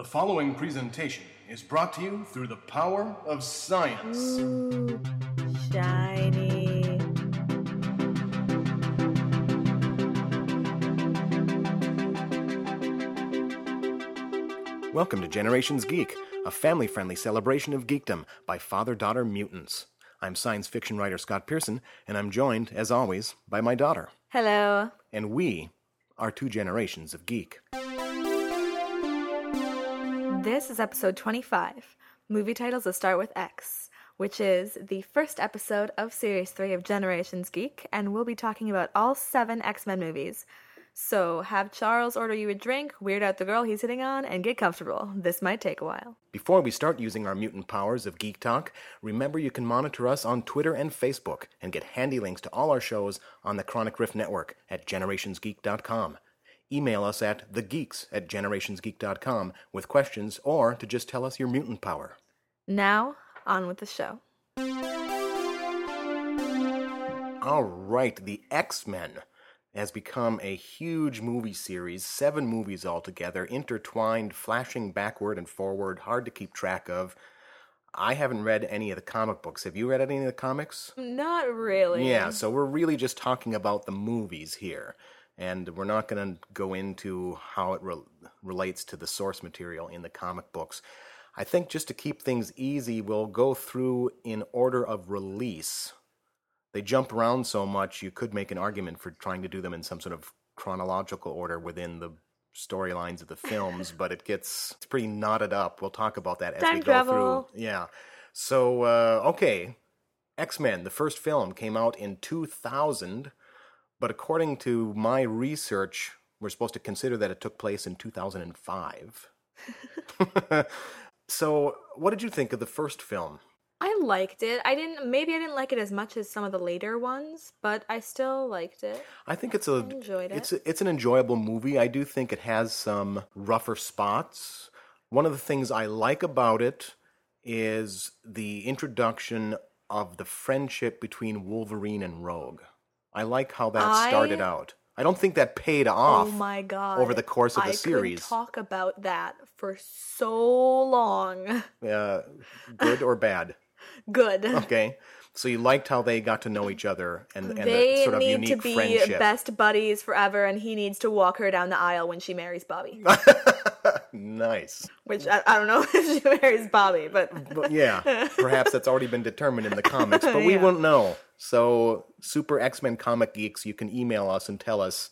The following presentation is brought to you through the power of science. Ooh, shiny. Welcome to Generations Geek, a family friendly celebration of geekdom by father daughter mutants. I'm science fiction writer Scott Pearson, and I'm joined, as always, by my daughter. Hello. And we are two generations of geek. This is episode 25, movie titles that start with X, which is the first episode of series 3 of Generations Geek, and we'll be talking about all seven X Men movies. So have Charles order you a drink, weird out the girl he's hitting on, and get comfortable. This might take a while. Before we start using our mutant powers of Geek Talk, remember you can monitor us on Twitter and Facebook and get handy links to all our shows on the Chronic Rift Network at generationsgeek.com. Email us at thegeeks at generationsgeek.com with questions or to just tell us your mutant power. Now, on with the show. All right, the X Men has become a huge movie series, seven movies altogether, intertwined, flashing backward and forward, hard to keep track of. I haven't read any of the comic books. Have you read any of the comics? Not really. Yeah, so we're really just talking about the movies here. And we're not going to go into how it re- relates to the source material in the comic books. I think just to keep things easy, we'll go through in order of release they jump around so much, you could make an argument for trying to do them in some sort of chronological order within the storylines of the films, but it gets it's pretty knotted up. We'll talk about that as Time we go travel. through. Yeah. So uh, okay, X Men, the first film, came out in 2000, but according to my research, we're supposed to consider that it took place in 2005. so, what did you think of the first film? I liked it. I didn't maybe I didn't like it as much as some of the later ones, but I still liked it. I think it's a enjoyed it. it's a, it's an enjoyable movie. I do think it has some rougher spots. One of the things I like about it is the introduction of the friendship between Wolverine and Rogue. I like how that I- started out. I don't think that paid off. oh my god. over the course of the I series. Could talk about that for so long. Uh, good or bad? Good. Okay. So you liked how they got to know each other and, and they the sort of need unique to be friendship. best buddies forever, and he needs to walk her down the aisle when she marries Bobby. nice. Which I, I don't know if she marries Bobby, but But yeah, perhaps that's already been determined in the comics, but we Yeah. won't know. So, Super X Men comic geeks, you can email us and tell us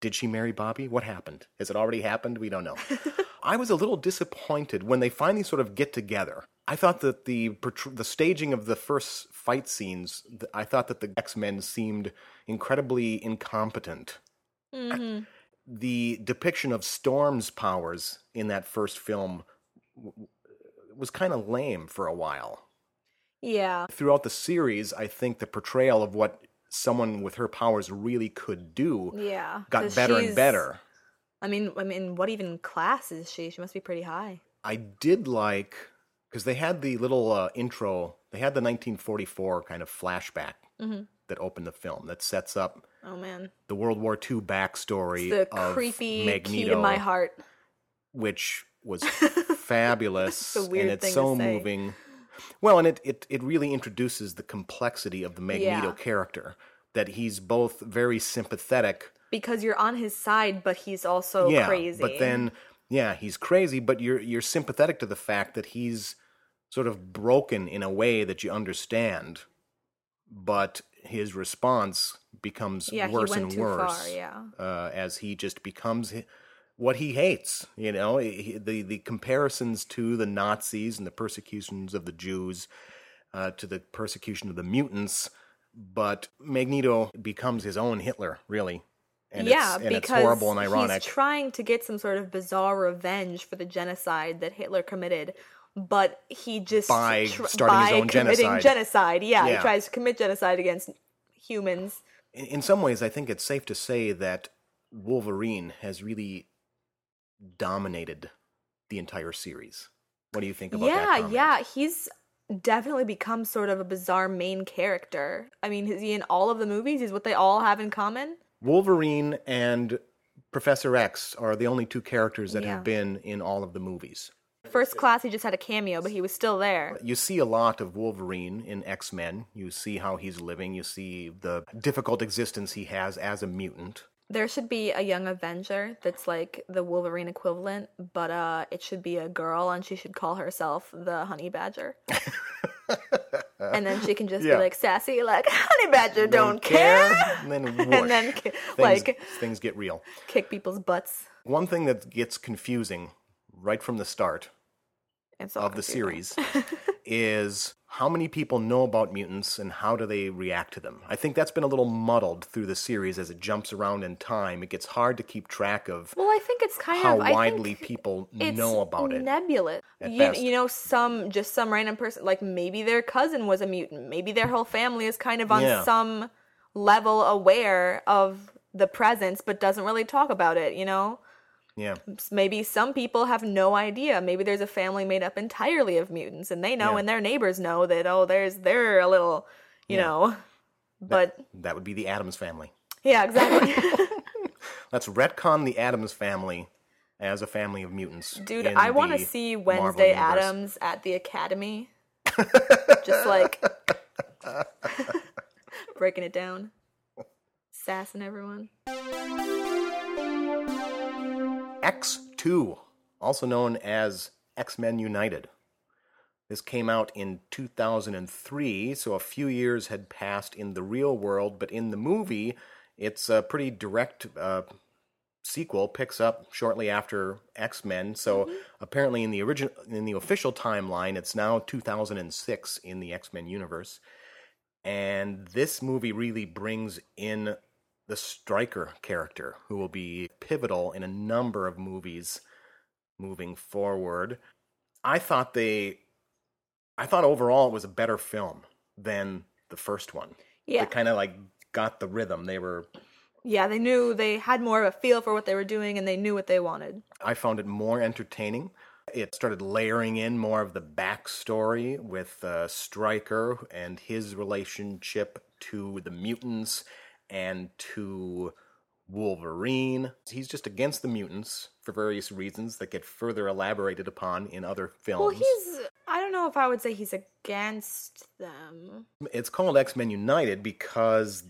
did she marry Bobby? What happened? Has it already happened? We don't know. I was a little disappointed when they finally sort of get together. I thought that the the staging of the first fight scenes, I thought that the X Men seemed incredibly incompetent. Mhm. The depiction of Storm's powers in that first film w- was kind of lame for a while yeah, throughout the series, I think the portrayal of what someone with her powers really could do yeah. got better and better. I mean, I mean, what even class is she? She must be pretty high. I did like because they had the little uh, intro. They had the 1944 kind of flashback Mhm. that opened the film that sets up Oh man, the World War II backstory the of creepy Magneto, key to my heart. which was fabulous It's a weird and it's thing to so say. moving. Well, and it, it it really introduces the complexity of the Magneto Yeah. character. That he's both very sympathetic because you're on his side, but he's also yeah, crazy. But then, yeah, he's crazy, but you're you're sympathetic to the fact that he's sort of broken in a way that you understand, but his response becomes yeah, worse he went and too worse far. Yeah, uh, as he just becomes what he hates. You know, He- the the comparisons to the Nazis and the persecutions of the Jews, uh, to the persecution of the mutants. But Magneto becomes his own Hitler, really. And yeah, it's, and because it's horrible and ironic. he's trying to get some sort of bizarre revenge for the genocide that Hitler committed, but he just By tr- starting his own committing genocide. genocide. Yeah, Yeah. he tries to commit genocide against humans. in, in some ways, I think it's safe to say that Wolverine has really dominated the entire series. What do you think about that? Yeah, yeah, he's definitely become sort of a bizarre main character. I mean, is he in all of the movies? Is what they all have in common? Wolverine and Professor X are the only two characters that Yeah. have been in all of the movies. First class, he just had a cameo, but he was still there. You see a lot of Wolverine in X Men. You see how he's living. You see the difficult existence he has as a mutant. There should be a young Avenger that's like the Wolverine equivalent, but uh, it should be a girl, and she should call herself the Honey Badger. and then she can just Yeah. be like sassy, like Honey Badger don't, care, And then whoosh, and then things, like things get real. kick people's butts. One thing that gets confusing right from the start Of the series is how many people know about mutants and how do they react to them. I think that's been a little muddled through the series as it jumps around in time. It gets hard to keep track of Well, I think it's kind how of I widely people know about it. Nebulous. You, you know, some just some random person, like maybe their cousin was a mutant. Maybe their whole family is kind of on Yeah. some level aware of the presence, but doesn't really talk about it. You know, yeah. maybe some people have no idea. Maybe there's a family made up entirely of mutants, and they know, Yeah. and their neighbors know that. Oh, there's they're a little, you Yeah. know. But That would be the Addams family. yeah, exactly. Let's retcon the Addams family as a family of mutants. Dude, I want to see Wednesday. Addams at the Academy. Just like breaking it down, sassing everyone. X2, also known as X Men United. This came out in 2003, so a few years had passed in the real world, but in the movie, it's a pretty direct uh, sequel. Picks up shortly after X Men. So apparently, in the original, in the official timeline, it's now 2006 in the X Men universe. And this movie really brings in the Stryker character, who will be pivotal in a number of movies moving forward. I thought they, I thought overall it was a better film than the first one. Yeah, They kind of like got the rhythm. They were, yeah. They knew they had more of a feel for what they were doing, and they knew what they wanted. I found it more entertaining. It started layering in more of the backstory with uh, Stryker and his relationship to the mutants and to Wolverine. He's just against the mutants for various reasons that get further elaborated upon in other films. Well, he's. I don't know if I would say he's against them. It's called X Men United because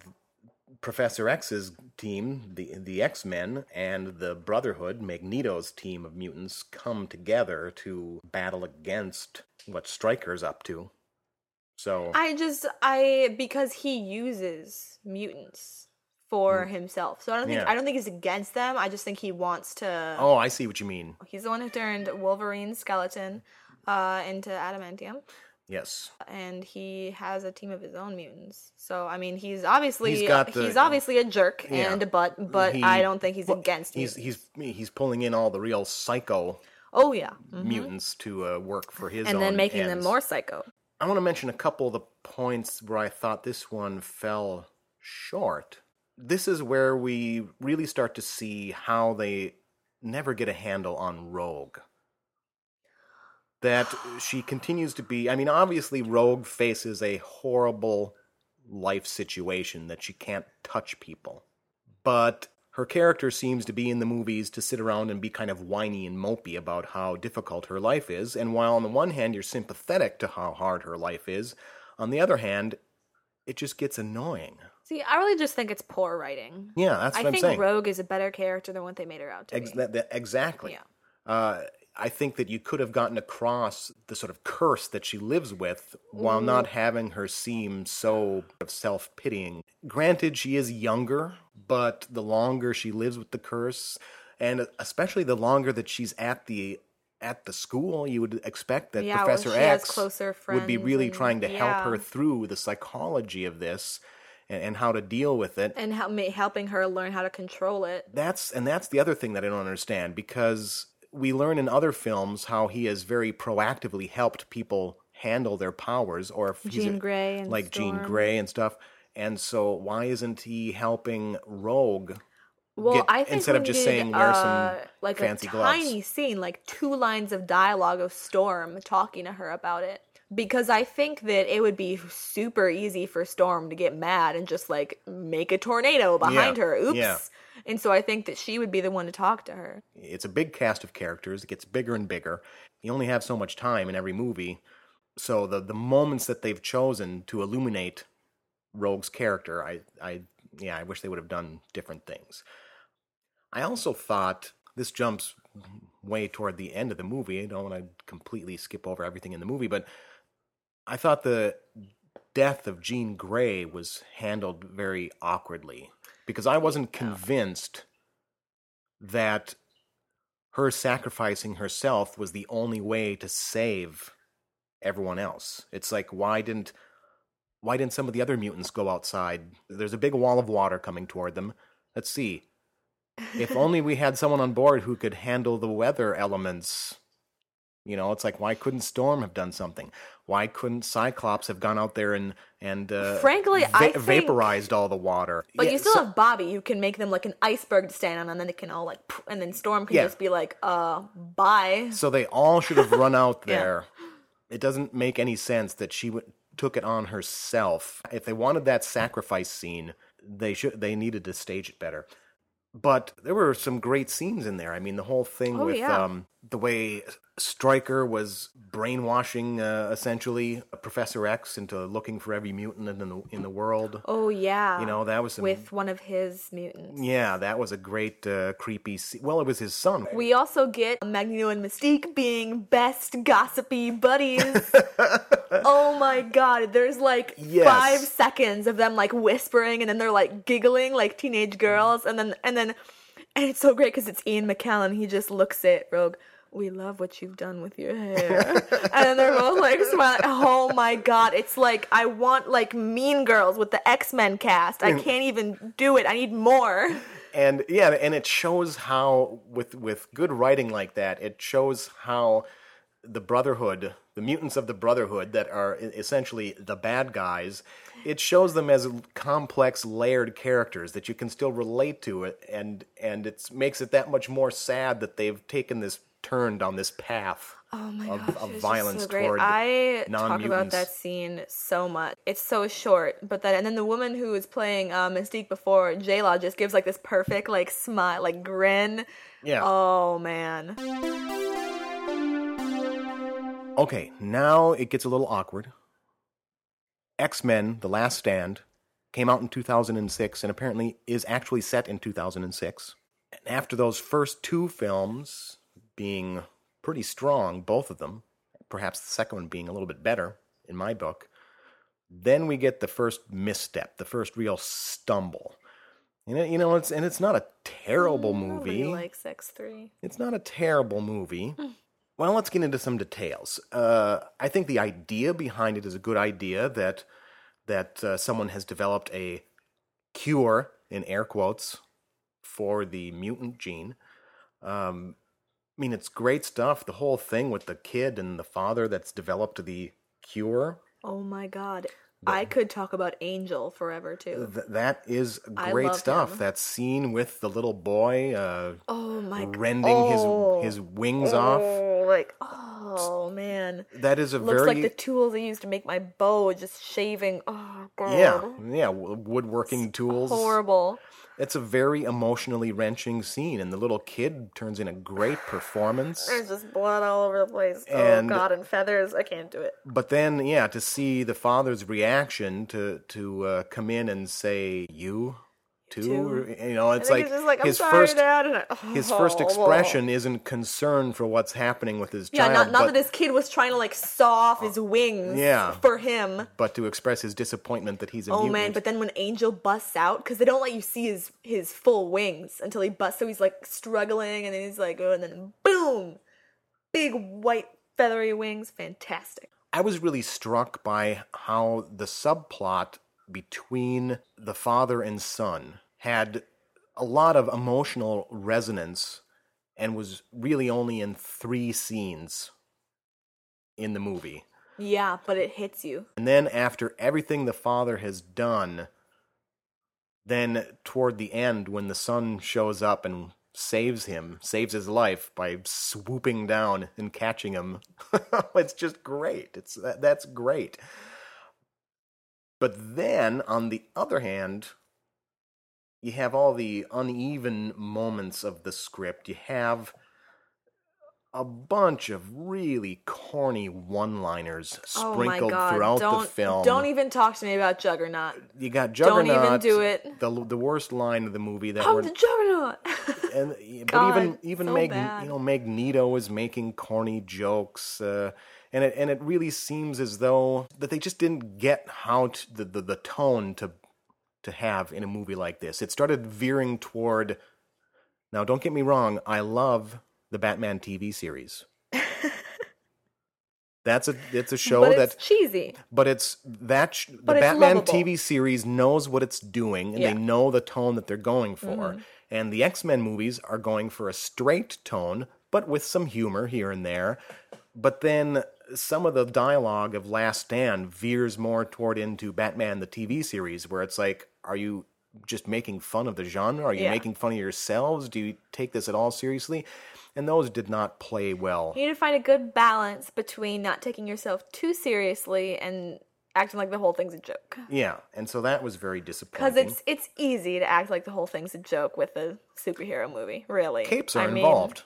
Professor X's team, the the X Men, and the Brotherhood, Magneto's team of mutants, come together to battle against what Stryker's up to. So I just I because he uses mutants for himself. So I don't think Mm. Yeah. I don't think he's against them. I just think he wants to. oh, I see what you mean. He's the one who turned Wolverine's skeleton uh, into adamantium, Yes, and he has a team of his own mutants. So I mean, he's obviously He's got the- obviously a jerk, Yeah. and but but He- I don't think he's against he's mutants. he's he's pulling in all the real psycho oh yeah, Mhm. mutants to uh, work for his and own then making them ends. more psycho. I want to mention a couple of the points where I thought this one fell short. This is where we really start to see how they never get a handle on Rogue. That she continues to be, I mean, obviously, Rogue faces a horrible life situation that she can't touch people. But her character seems to be in the movies to sit around and be kind of whiny and mopey about how difficult her life is. And while on the one hand you're sympathetic to how hard her life is, on the other hand, it just gets annoying. See, I really just think it's poor writing. Yeah, that's I what I'm saying. I think. Rogue is a better character than what they made her out to Ex- be. that, that- exactly. Yeah. Uh, I think that you could have gotten across the sort of curse that she lives with while not having her seem so self pitying. Granted, she is younger, but the longer she lives with the curse, and especially the longer that she's at the at the school, you would expect that Yeah, Professor has X would be really and- trying to help her through the psychology of this and, and how to deal with it and help me, helping her learn how to control it. that's and that's the other thing that I don't understand because we learn in other films how he has very proactively helped people handle their powers or Jean Grey and like Jean Grey and stuff. And so why isn't he helping Rogue? Well, get- I think instead of just saying, "Wear some uh, like fancy a gloves." tiny scene, like two lines of dialogue of Storm talking to her about it. Because I think that it would be super easy for Storm to get mad and just like make a tornado behind Yeah, her. Oops. yeah. And so I think that she would be the one to talk to her. It's a big cast of characters. It gets bigger and bigger. You only have so much time in every movie. So the the moments that they've chosen to illuminate Rogue's character, I I yeah, I wish they would have done different things. I also thought this jumps way toward the end of the movie. I don't want to completely skip over everything in the movie, but I thought the death of Jean Grey was handled very awkwardly because I wasn't convinced that her sacrificing herself was the only way to save everyone else. It's like why didn't why didn't some of the other mutants go outside? There's a big wall of water coming toward them. Let's see. If only we had someone on board who could handle the weather elements. You know, it's like why couldn't Storm have done something? Why couldn't Cyclops have gone out there and and uh, Frankly, I think- vaporized all the water? But Yeah, you still so- have Bobby. You can make them like an iceberg to stand on, and then they can all like, and then Storm can Yeah. just be like, uh, bye. So they all should have run out Yeah. there. It doesn't make any sense that she w- took it on herself. If they wanted that sacrifice scene, they should they needed to stage it better. But there were some great scenes in there. I mean, the whole thing Oh, with yeah. um, the way Stryker was brainwashing uh, essentially Professor X into looking for every mutant in the in the world. Oh yeah. You know, that was some, with one of his mutants. yeah, that was a great uh, creepy. Se- well, it was his son. We also get Magneto and Mystique being best gossipy buddies. oh my god, there's like Yes. five seconds of them like whispering and then they're like giggling like teenage girls and then and then and it's so great because it's Ian McKellen. He just looks at Rogue. We love what you've done with your hair, and then they're both like smiling. Oh my god! It's like I want like Mean Girls with the X Men cast. I can't even do it. I need more. and yeah and it shows how with with good writing like that it shows how the brotherhood the mutants of the brotherhood that are essentially the bad guys it shows them as complex layered characters that you can still relate to it and and it makes it that much more sad that they've taken this turn on this path Oh my of, gosh, of violence so great. toward I talk about that scene so much. It's so short, but then and then the woman who was playing uh, Mystique before J Law just gives like this perfect like smile, like grin. yeah Oh man, Okay, now it gets a little awkward. X Men The Last Stand came out in 2006 and apparently is actually set in 2006. And after those first two films being pretty strong, both of them, perhaps the second one being a little bit better in my book, then we get the first misstep, the first real stumble. And it, you know, it's and it's not a terrible movie. Nobody likes X three. It's not a terrible movie. Well, let's get into some details. Uh, I think the idea behind it is a good idea that that uh, someone has developed a cure in air quotes for the mutant gene. Um, I mean, it's great stuff. The whole thing with the kid and the father that's developed the cure. Oh my god, I could talk about Angel forever too. Th- that is great stuff. him. That scene with the little boy uh, Oh my rending oh. his his wings off. Oh, like oh man, That is a looks very like the tools I used to make my bow, just shaving. Oh god, Yeah, yeah, woodworking tools. horrible. It's a very emotionally wrenching scene, and the little kid turns in a great performance. There's just blood all over the place. And- oh god, and feathers. I can't do it. But then, yeah, to see the father's reaction to to uh, come in and say "you too," too. or- you know, it's like, think he's just like, his first I, his first Oh. expression isn't concern for what's happening with his Yeah, child, not, not but, that his kid was trying to like saw off his oh, wings Yeah. for him. but to express his disappointment that he's a Oh mutant. man, but then when Angel busts out, because they don't let you see his his full wings until he busts, so he's like struggling, and then he's like, oh, and then boom, big white feathery wings, fantastic. I was really struck by how the subplot between the father and son had a lot of emotional resonance and was really only in three scenes in the movie. Yeah, but it hits you. And then after everything the father has done, then toward the end, when the son shows up and saves him, saves his life by swooping down and catching him, it's just great. It's that's great. But then, on the other hand, you have all the uneven moments of the script. You have a bunch of really corny one-liners Oh sprinkled god! throughout don't the film. don't even talk to me about Juggernaut. you got Juggernaut. don't even do it. The the worst line of the movie that Oh, we're the Juggernaut! and but God, even even so Mag, you know Magneto is making corny jokes, uh, and it and it really seems as though that they just didn't get how to, the, the the tone to to have in a movie like this. It started veering toward. Now, don't get me wrong. I love the Batman TV series. That's a it's a show but that cheesy. but it's that sh- the it's Batman lovable. TV series knows what it's doing, and Yeah. Mm-hmm. they know the tone that they're going for. And the X Men movies are going for a straight tone, but with some humor here and there. But then some of the dialogue of Last Stand veers more toward into Batman the TV series, where it's like, are you just making fun of the genre? Are you Yeah. making fun of yourselves? Do you take this at all seriously? And those did not play well. You need to find a good balance between not taking yourself too seriously and acting like the whole thing's a joke. Yeah, and so that was very disappointing. Because it's it's easy to act like the whole thing's a joke with a superhero movie. Really, capes are I mean, involved.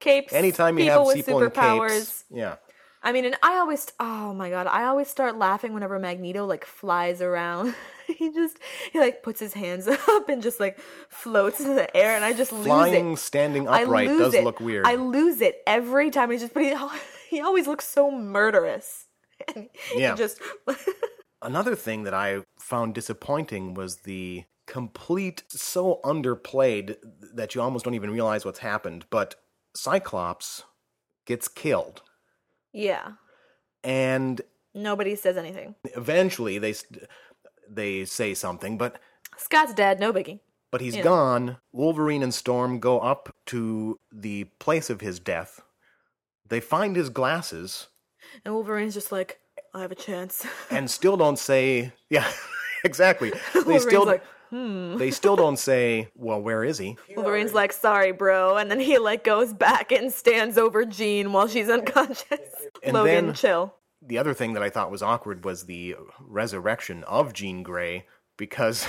Capes. Anytime you people have with people superpowers. in capes, yeah. I mean, and I always, oh my god, I always start laughing whenever Magneto like flies around. he just, he like puts his hands up and just like floats in the air, and I just lose Flying, it. standing upright does it. look weird. I lose it every time. He just, but he, he always looks so murderous. And Yeah. Just, Another thing that I found disappointing was the complete, so underplayed that you almost don't even realize what's happened. But Cyclops gets killed, yeah. and Nobody says anything. eventually they they say something, but Scott's dead. No biggie. but he's Yeah. gone. Wolverine and Storm go up to the place of his death. They find his glasses. And Wolverine's just like, I have a chance. and still don't say yeah exactly they Wolverine's still like, hmm. they still don't say well where is he Wolverine's like, sorry, bro. And then he like goes back and stands over Jean while she's unconscious. And Logan, then- chill. the other thing that i thought was awkward was the resurrection of jean grey because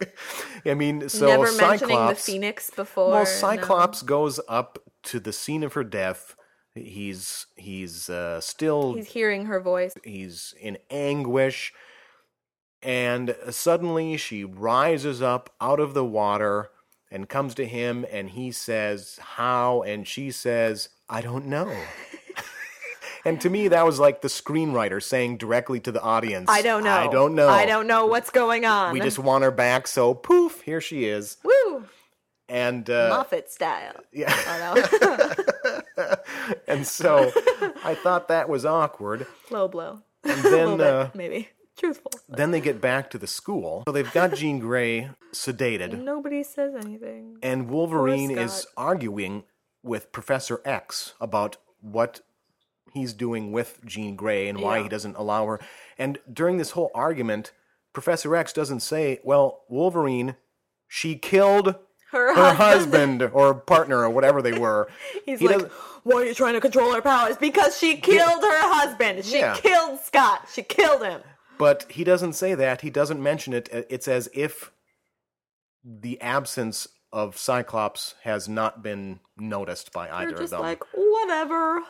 i mean so Never mentioning the cyclops Phoenix before. well no. cyclops goes up to the scene of her death he's he's uh, still He's hearing her voice. he's in anguish and suddenly she rises up out of the water and comes to him and he says how and she says i don't know and to me that was like the screenwriter saying directly to the audience I don't know. i don't know I don't know what's going on. we just want her back so poof here she is Woo! and uh, Moffat style. yeah Oh no. and so i thought that was awkward Low blow. and then bit, uh, maybe. Truthful. Then they get back to the school. So they've got Jean Grey sedated, Nobody says anything. and Wolverine Poor is arguing with Professor X about what he's doing with Jean Grey and why Yeah. he doesn't allow her. And during this whole argument, Professor X doesn't say, Well, Wolverine, she killed Her, her husband. husband or partner or whatever they were. He's He like, doesn't- why are you trying to control her powers? Because she killed her husband. She Yeah. killed Scott. She killed him. But he doesn't say that. He doesn't mention it. It's as if the absence of Cyclops has not been noticed by They're either of just them. like, whatever.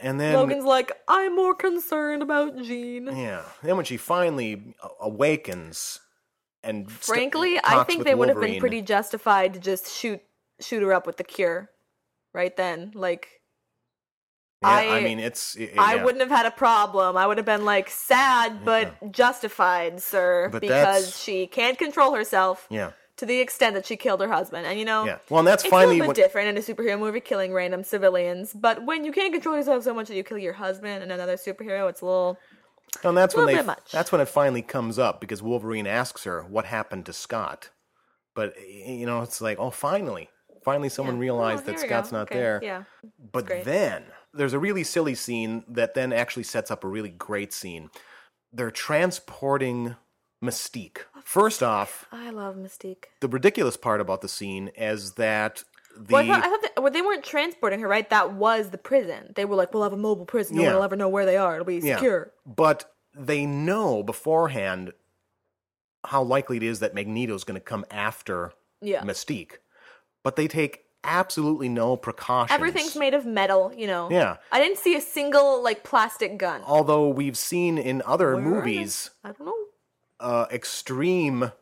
and then, Logan's like, I'm more concerned about Jean. yeah, then when she finally awakens and st- Frankly, I think they would have been pretty justified to just shoot shoot her up with the cure, right then. Like, Yeah, I, I- mean, it's. i- I yeah. wouldn't have had a problem. I would have been like sad, but justified, sir, But because that's- she can't control herself Yeah, to the extent that she killed her husband. And you know, yeah. Well, and that's it's finally a little bit different in a superhero movie, killing random civilians. But when you can't control yourself so much that you kill your husband and another superhero, it's a little. And that's when they. much. That's when it finally comes up because Wolverine asks her what happened to Scott, but you know it's like, oh, finally, finally, someone Yeah. Oh, realized Oh, that Scott's go. not Okay, there. Yeah. But then there's a really silly scene that then actually sets up a really great scene. They're transporting Mystique. Oh, First off, I love Mystique. the ridiculous part about the scene is that the Well, I thought, I thought that, well, they weren't transporting her, right? That was the prison. They were like, "We'll have a mobile prison. No Yeah. one will ever know where they are. It'll be Yeah. secure." but they know beforehand how likely it is that Magneto's going to come after Yeah. Mystique. But they take absolutely no precautions. Everything's made of metal, you know. Yeah. I didn't see a single like plastic gun. Although we've seen in other Where movies I don't know. uh, extreme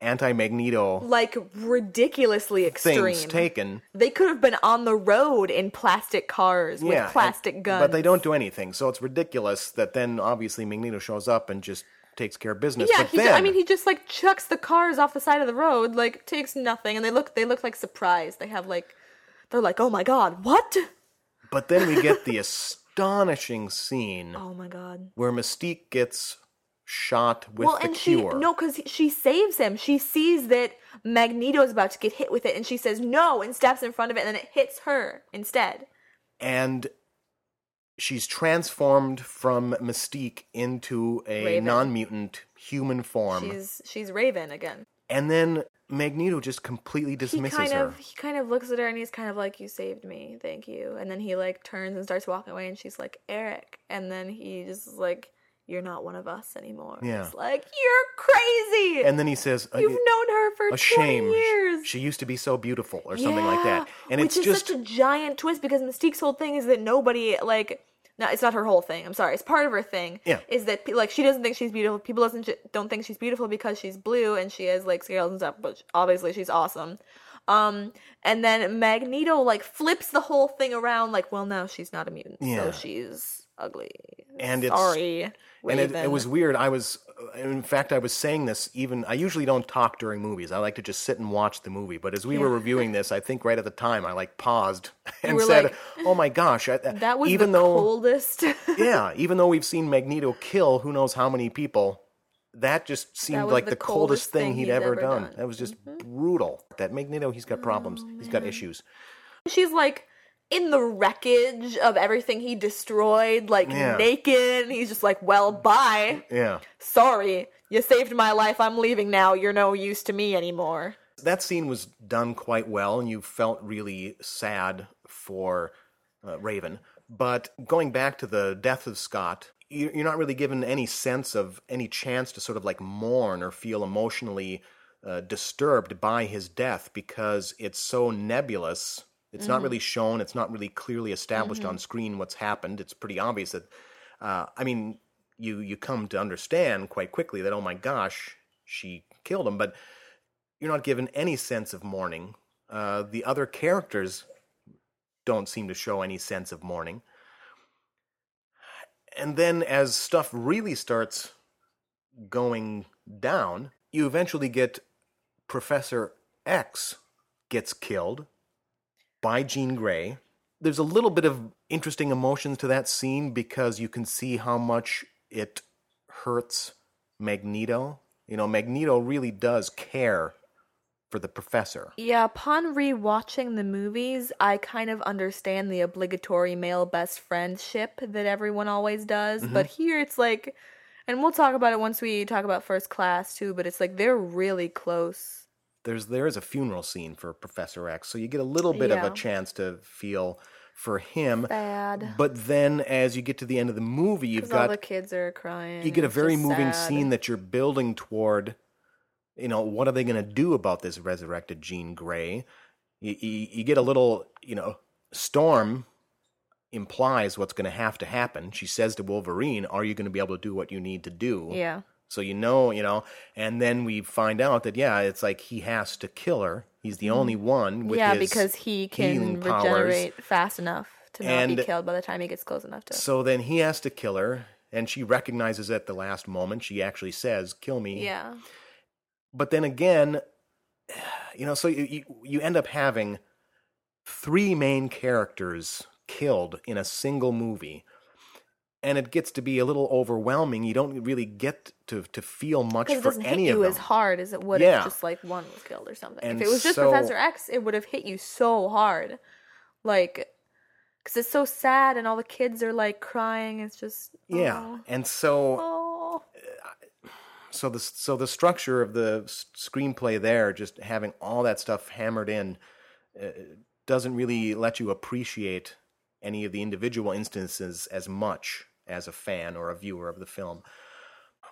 anti-Magneto Like ridiculously extreme. things taken. They could have been on the road in plastic cars with plastic and- guns. But they don't do anything, so it's ridiculous that then obviously Magneto shows up and just takes care of business. Yeah, but he. then, I mean, he just like chucks the cars off the side of the road, like takes nothing, and they look. They look like surprised. They have like, they're like, "Oh my god, what? but then we get the astonishing scene Oh my god." where Mystique gets shot with well, the and cure. she no, because she saves him. She sees that Magneto's about to get hit with it, and she says no, and steps in front of it, and then it hits her instead. and she's transformed from Mystique into a Raven. non-mutant human form. She's she's Raven again. And then Magneto just completely He dismisses kind her. of he kind of looks at her and he's kind of like, "You saved me, thank you." And then he like turns and starts walking away, and she's like, "Eric," and then he just is like, "You're not one of us anymore." Yeah. It's like you're crazy. And then he says, "Uh, You've known her for "A 20 shame. years. She used to be so beautiful," or something like that. Yeah, And which it's is just such a giant twist because Mystique's whole thing is that nobody like. No, it's not her whole thing. I'm sorry. It's part of her thing. Yeah. Is that like she doesn't think she's beautiful. People doesn't don't think she's beautiful because she's blue and she has like scales and stuff. But obviously she's awesome. Um, and then Magneto like flips the whole thing around. Like, well, now she's not a mutant, Yeah. so she's ugly. And it's- sorry. and it, it was weird. I was, in fact, I was saying this even. I usually don't talk during movies. I like to just sit and watch the movie. But as we were reviewing this, I think right at the time, I like paused and said, like, "Oh my gosh!" I, that was even the though, coldest. yeah, even though we've seen Magneto kill who knows how many people, that just seemed was like the the, coldest coldest thing he'd he's ever, ever done. done. Mm-hmm. That was just brutal. That Magneto, he's got problems. he's got issues. she's like in the wreckage of everything he destroyed, like Yeah. naked. He's just like, well, bye. Yeah. Sorry, you saved my life. I'm leaving now. You're no use to me anymore. that scene was done quite well, and you felt really sad for uh, Raven. But going back to the death of Scott, you- you're not really given any sense of any chance to sort of like mourn or feel emotionally uh, disturbed by his death because it's so nebulous. It's not really shown. It's not really clearly established on screen what's happened. It's pretty obvious that, uh, I mean, you you come to understand quite quickly that oh my gosh, she killed him, but you're not given any sense of mourning. Uh, the other characters don't seem to show any sense of mourning. And then, as stuff really starts going down, you eventually get Professor X gets killed by Jean Grey. There's a little bit of interesting emotions to that scene because you can see how much it hurts Magneto. You know, Magneto really does care for the professor. Yeah, upon rewatching the movies, I kind of understand the obligatory male best friendship that everyone always does. Mm-hmm. But here it's like, and we'll talk about it once we talk about first class too, but it's like they're really close. There's there is a funeral scene for Professor X, so you get a little bit of a chance to feel for him. Bad. But then, as you get to the end of the movie, you've got the kids are crying. you get a very moving sad. scene that you're building toward you know what are they going to do about this resurrected jean grey you, you, you get a little you know storm implies what's going to have to happen she says to wolverine are you going to be able to do what you need to do Yeah. So you know you know and then we find out that yeah it's like he has to kill her he's the only one with Mm-hmm. yeah, his because he can powers. regenerate fast enough to not And- be killed by the time he gets close enough to. so then he has to kill her and she recognizes at the last moment she actually says kill me yeah. but then again, you know, so you you end up having three main characters killed in a single movie, and it gets to be a little overwhelming. You don't really get to to feel much Because it for doesn't hit any of you them. as hard as it would Yeah. if just like one was killed or something. And if it was just so- Professor X, it would have hit you so hard, like, because it's so sad and all the kids are like crying. It's just yeah, oh, and so oh. so the so the structure of the screenplay there, just having all that stuff hammered in, uh, doesn't really let you appreciate any of the individual instances as much as a fan or a viewer of the film.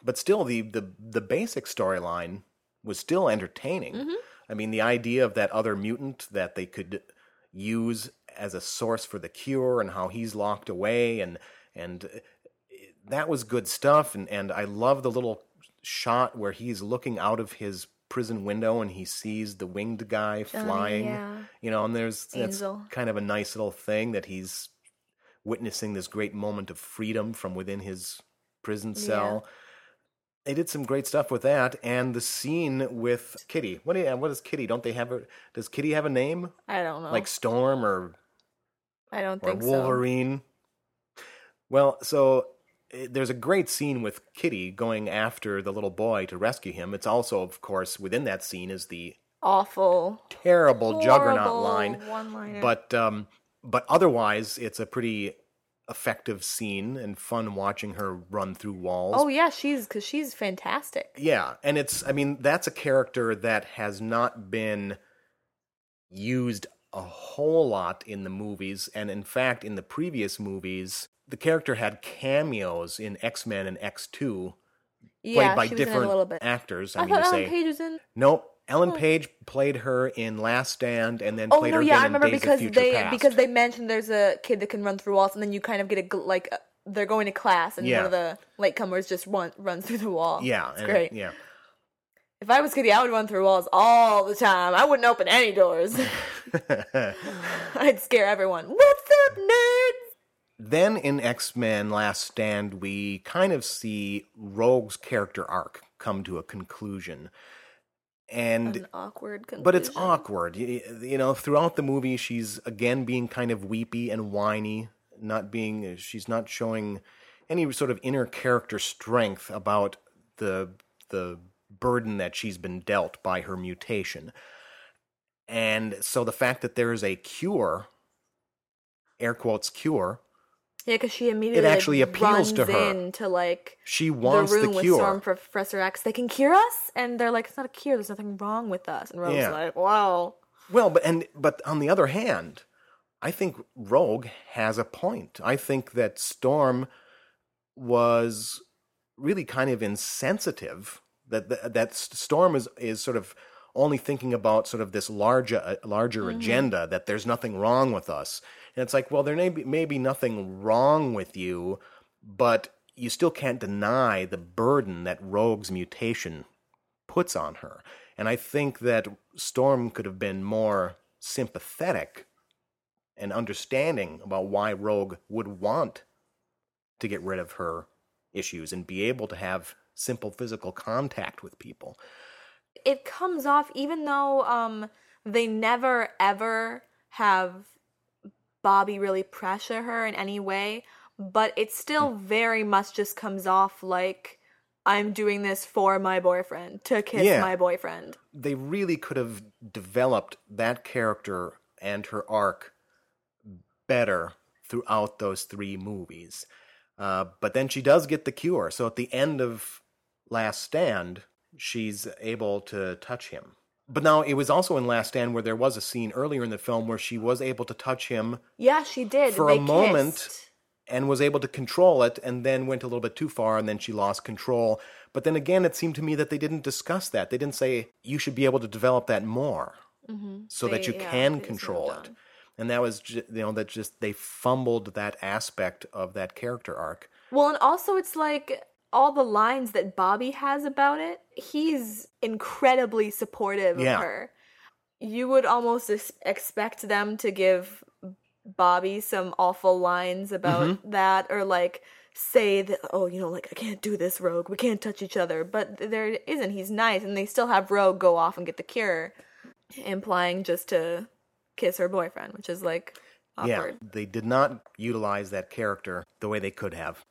but still, the the the basic storyline was still entertaining. Mm-hmm. I mean, the idea of that other mutant that they could use as a source for the cure, and how he's locked away, and and uh, that was good stuff. And and I love the little shot where he's looking out of his prison window and he sees the winged guy flying. yeah. You know, and there's that's kind of a nice little thing that he's witnessing this great moment of freedom from within his prison cell. They did some great stuff with that, and the scene with Kitty. What? Do you, what is Kitty? Don't they have a? Does Kitty have a name I don't know. like Storm or I don't or think so. Wolverine? Well, so eh, there's a great scene with Kitty going after the little boy to rescue him. It's also, of course, within that scene is the Awful. terrible Juggernaut line. One-liner. But um, but otherwise, it's a pretty effective scene and fun watching her run through walls. oh yeah, she's because she's fantastic. Yeah, and it's I mean that's a character that has not been used a whole lot in the movies and in fact in the previous movies the character had cameos in X-Men and X2 played by she was in it different a little bit. actors. I, I mean thought to Ellen say Page was in. Nope. Ellen Page played her in Last Stand and then Oh played no, her yeah, I remember because they Past. because they mentioned there's a kid that can run through walls, and then you kind of get a like uh, they're going to class, and Yeah. one of the latecomers just run runs through the wall. yeah, it's great. Yeah. If I was Kitty, I would run through walls all the time. I wouldn't open any doors. I'd scare everyone. What's up, nerds? Then in X Men Last Stand, we kind of see Rogue's character arc come to a conclusion. And An awkward conclusion. but it's awkward. You, you know, throughout the movie, she's again being kind of weepy and whiny, not being, uh, she's not showing any sort of inner character strength about the the burden that she's been dealt by her mutation. And so the fact that there is a cure, air quotes cure, Yeah, because she immediately like, actually appeals to her. into like she wants the the, room with. Storm Professor X. They can cure us, and they're like, "It's not a cure. There's nothing wrong with us." And Rogue's Yeah. like, "Wow." Well, but and but on the other hand, I think Rogue has a point. I think that Storm was really kind of insensitive. That that, that Storm is is sort of only thinking about sort of this larger uh, larger agenda that there's nothing wrong with us. And it's like, well, there may be, may be nothing wrong with you, but you still can't deny the burden that Rogue's mutation puts on her. And I think that Storm could have been more sympathetic and understanding about why Rogue would want to get rid of her issues and be able to have simple physical contact with people. it comes off even though um they never ever have Bobby really pressure her in any way, but it still Hmm. very much just comes off like I'm doing this for my boyfriend to kiss Yeah. my boyfriend. They really could have developed that character and her arc better throughout those three movies. Uh, but then she does get the cure. So at the end of Last Stand, she's able to touch him. But now it was also in Last Stand where there was a scene earlier in the film where she was able to touch him Yeah, she did. for They a moment and was able to control it and then went a little bit too far and then she lost control. But then again, it seemed to me that they didn't discuss that. They didn't say you should be able to develop that more mm-hmm. so that you yeah, can control it. And that was, you know, that just they fumbled that aspect of that character arc. Well, and also it's like all the lines that Bobby has about it, he's incredibly supportive Yeah. of her. You would almost expect them to give Bobby some awful lines about Mm-hmm. that or like say that oh, you know, like I can't do this, Rogue. We can't touch each other. But there isn't. He's nice and they still have Rogue go off and get the cure, implying just to kiss her boyfriend, which is like awkward. Yeah, they did not utilize that character the way they could have.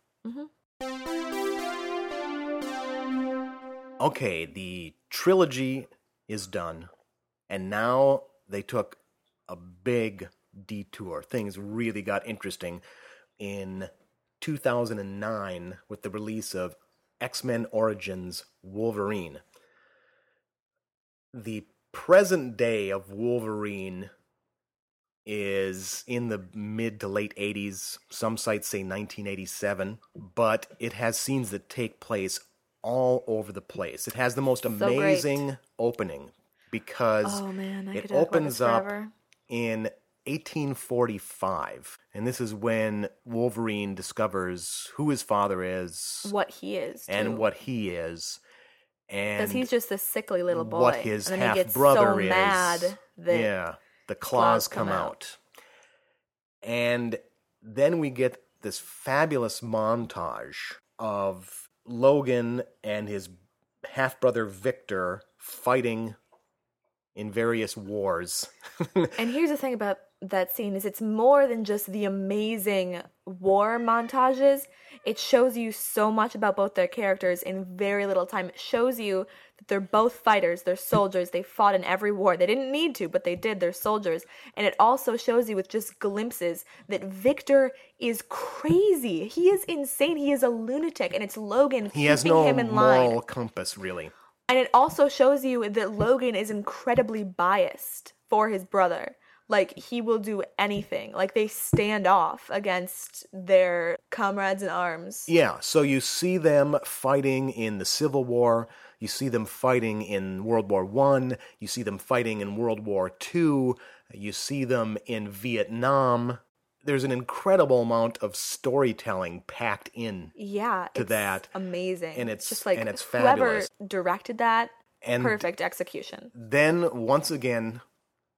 Okay, the trilogy is done, and now they took a big detour. Things really got interesting in 2009 with the release of X Men Origins Wolverine. The present day of Wolverine is in the mid to late 80s. Some sites say 1987, but it has scenes that take place all over the place. It has the most amazing opening because Oh man, it could talk about opens up in 1845, and this is when Wolverine discovers who his father is What he is, and what he is, and because he's just this sickly little boy. what his half he gets brother so is. mad that yeah, the claws claws come come out. out. And then we get this fabulous montage of Logan and his half brother Victor fighting in various wars. And here's the thing about that scene is it's more than just the amazing war montages. It shows you so much about both their characters in very little time. It shows you that they're both fighters, they're soldiers, they fought in every war. They didn't need to, but they did. They're soldiers. And it also shows you with just glimpses that Victor is crazy. He is insane. He is a lunatic and it's Logan he keeping has no him in line. moral compass, really. And it also shows you that Logan is incredibly biased for his brother. Like, he will do anything. Like, they stand off against their comrades in arms. Yeah, so you see them fighting in the Civil War, you see them fighting in World War One, you see them fighting in World War Two, you see them in Vietnam. There's an incredible amount of storytelling packed in. Yeah, To it's that. amazing. And it's- just like and it's whoever directed that, And perfect execution. then once again,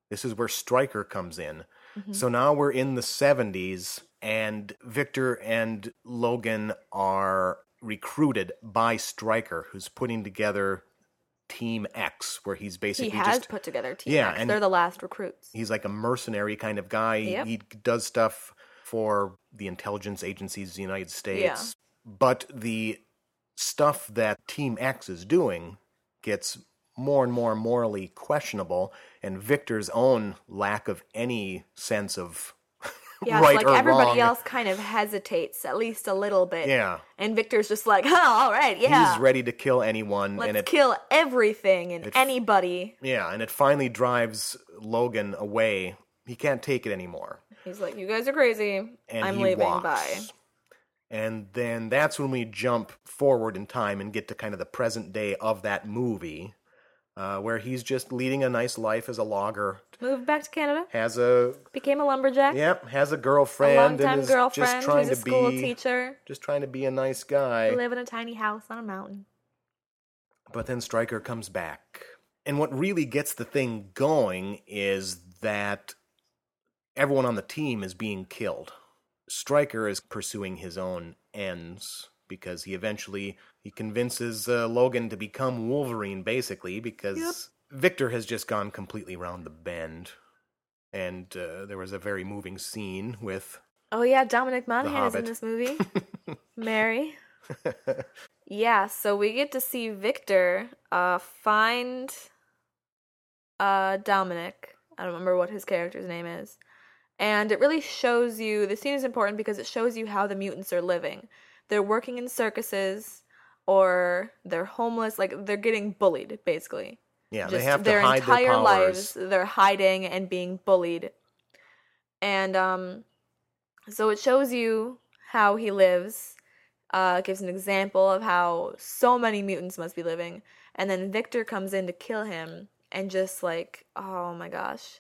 this is where Stryker comes in. Mm-hmm. So now we're in the 70s, and Victor and Logan are recruited by Stryker, who's putting together Team X, where he's basically He has just put together Team Yeah, X. and- They're the last recruits. he's like a mercenary kind of guy. Yep. He does stuff for the intelligence agencies of the United States. But the stuff that Team X is doing gets more and more morally questionable, and Victor's own lack of any sense of Yeah, right it's or like everybody wrong. else kind of hesitates at least a little bit. Yeah. And Victor's just like, oh, all right, yeah. He's ready to kill anyone, Let's and it kill everything and It- anybody. yeah, and it finally drives Logan away. He can't take it anymore. He's like, you guys are crazy. and I'm leaving. walks. Bye. And then that's when we jump forward in time and get to kind of the present day of that movie, uh, where he's just leading a nice life as a logger, Moved back to Canada. has a Became a lumberjack. yep, has a a girlfriend, longtime and is girlfriend just trying who's a to school be teacher. just trying to be a nice guy. Live in a tiny house on a mountain. But then Stryker comes back. And what really gets the thing going is that everyone on the team is being killed. Stryker is pursuing his own ends because he eventually he convinces uh, Logan to become Wolverine basically because Yep. Victor has just gone completely round the bend. And uh, there was a very moving scene with Oh yeah, Dominic Monaghan is in this movie. Mary. Yeah, so we get to see Victor uh find uh Dominic. I don't remember what his character's name is. And it really shows you the scene is important because it shows you how the mutants are living. They're working in circuses or they're homeless, like they're getting bullied basically. yeah, Just they have to their hide entire their lives they're hiding and being bullied. And um so it shows you how he lives. Uh gives an example of how so many mutants must be living. And then Victor comes in to kill him and just like, oh my gosh.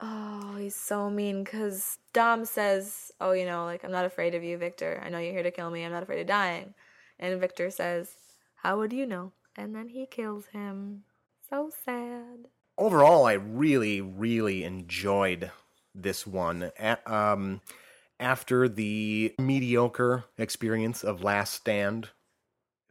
Oh, he's so mean cuz Dom says, "Oh, you know, like I'm not afraid of you, Victor. I know you're here to kill me. I'm not afraid of dying." And Victor says, "How would you know?" And then he kills him. So sad. overall, I really, really enjoyed this one. A- um, after the mediocre experience of Last Stand,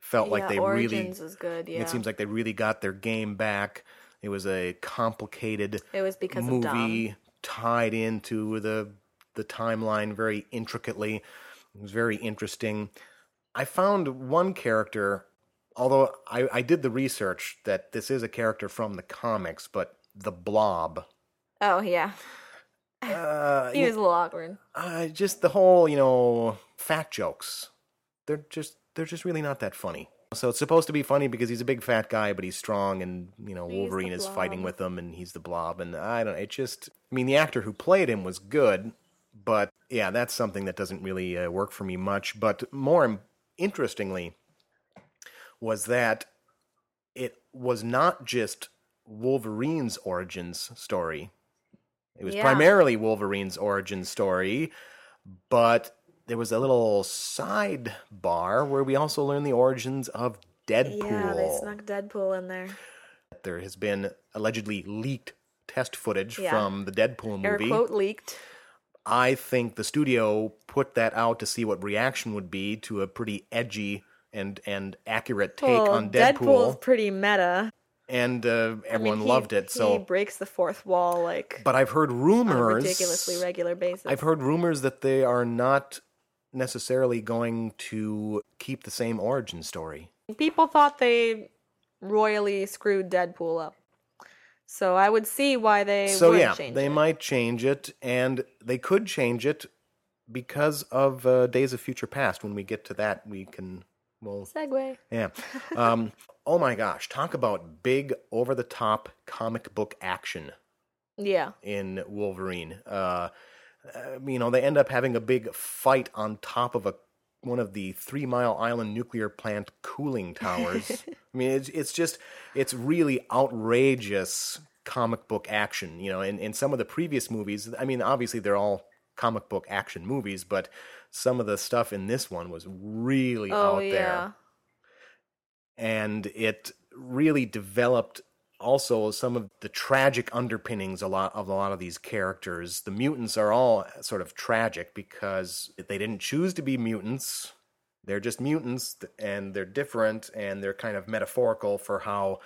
felt like they Origins really. was good. Yeah, It seems like they really got their game back. It was a complicated it was because movie tied into the the timeline very intricately. It was very interesting. I found one character, although I, I did the research that this is a character from the comics, but the Blob. Oh yeah, Uh, he was a little awkward. uh, just the whole, you know, fat jokes. They're just they're just really not that funny. So it's supposed to be funny because he's a big fat guy, but he's strong, and you know Wolverine is fighting with him, and he's the Blob, and I don't. It just, I mean, the actor who played him was good, but yeah, that's something that doesn't really uh, work for me much. But more interestingly, was that it was not just Wolverine's origins story. It was Yeah. primarily Wolverine's origin story, but there was a little sidebar where we also learned the origins of Deadpool. Yeah, they snuck Deadpool in there. There has been allegedly leaked test footage Yeah. from the Deadpool Air movie. quote leaked. I think the studio put that out to see what reaction would be to a pretty edgy and and accurate take Well, on Deadpool's Deadpool, pretty meta. and uh, I mean, everyone he- loved it. so he breaks the fourth wall like but I've heard on a rumors. ridiculously regular basis. I've heard rumors that they are not necessarily going to keep the same origin story. People thought they royally screwed Deadpool up. So I would see why they so would yeah, change they it. might change it, and they could change it because of uh, Days of Future Past. When we get to that, we can well segue. Yeah. Um, oh my gosh, talk about big over the top comic book action Yeah. in Wolverine. Uh, uh, you know, they end up having a big fight on top of a one of the Three Mile Island nuclear plant cooling towers. I mean, it's it's just it's really outrageous comic book action. You know, in in some of the previous movies, I mean, obviously they're all comic book action movies, but some of the stuff in this one was really Oh out yeah. there and it really developed also some of the tragic underpinnings a lot of a lot of these characters. The mutants are all sort of tragic because they didn't choose to be mutants. They're just mutants and they're different and they're kind of metaphorical for how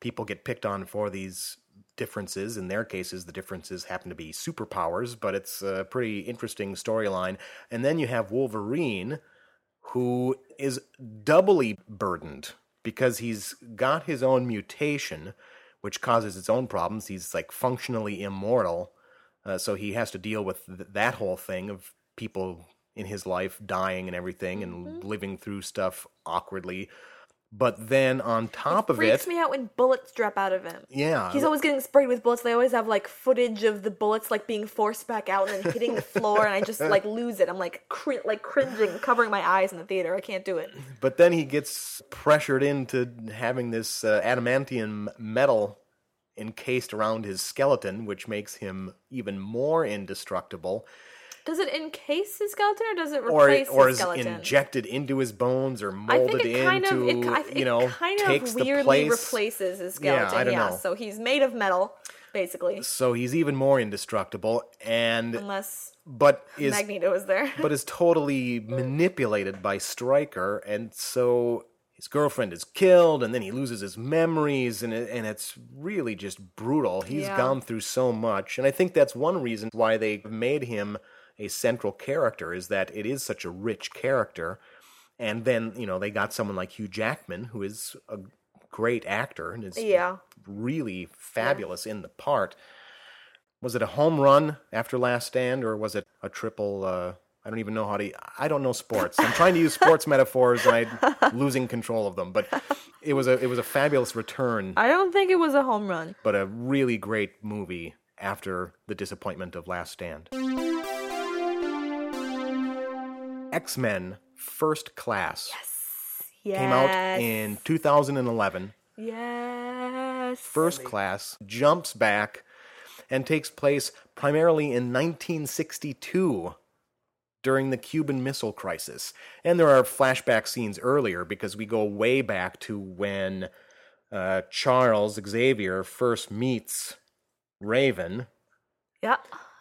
people get picked on for these differences. In their cases, the differences happen to be superpowers, but it's a pretty interesting storyline. And then you have Wolverine, who is doubly burdened because he's got his own mutation, which causes its own problems. He's like functionally immortal, uh, so he has to deal with th- that whole thing of people in his life dying and everything and living through stuff awkwardly. But then on top of it, Freaks it, me out when bullets drop out of him. yeah, He's always getting sprayed with bullets. They always have like footage of the bullets like being forced back out and then hitting the floor, and I just like lose it. I'm like cr- like cringing, covering my eyes in the theater. I can't do it. But then he gets pressured into having this uh, adamantium metal encased around his skeleton, which makes him even more indestructible. Does it encase his skeleton or does it Or, replace or his skeleton? Or is injected into his bones or molded it kind of into, it, I you know, kind takes of the weirdly place. replaces his skeleton. Yeah. I don't know. So he's made of metal, basically, So he's even more indestructible, and unless but is Magneto is there. but is totally manipulated by Stryker, and so his girlfriend is killed, and then he loses his memories, and it, and it's really just brutal. He's Yeah. gone through so much, and I think that's one reason why they made him a central character is that it is such a rich character, and then you know they got someone like Hugh Jackman, who is a great actor and is Yeah. really fabulous in the part. Was it a home run after Last Stand, or was it a triple? Uh, I don't even know how to. I don't know sports. I'm trying to use sports metaphors, and I'm losing control of them. But it was a it was a fabulous return, I don't think it was a home run. but a really great movie after the disappointment of Last Stand. X Men First Class Yes. came out in 2011. Yes. First Class jumps back and takes place primarily in 1962 during the Cuban Missile Crisis. And there are flashback scenes earlier because we go way back to when uh, Charles Xavier first meets Raven. Yeah.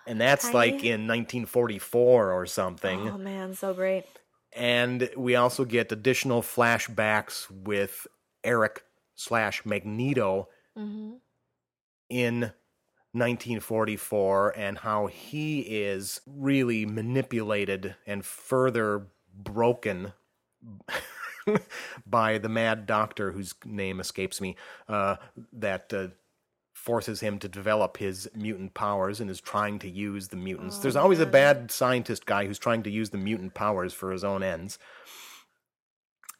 And that's Tiny. like in 1944 or something. Oh man, so great. And we also get additional flashbacks with Erik slash Magneto in 1944 and how he is really manipulated and further broken by the mad doctor whose name escapes me uh, that uh, forces him to develop his mutant powers and is trying to use the mutants. Oh, There's always a bad scientist guy who's trying to use the mutant powers for his own ends.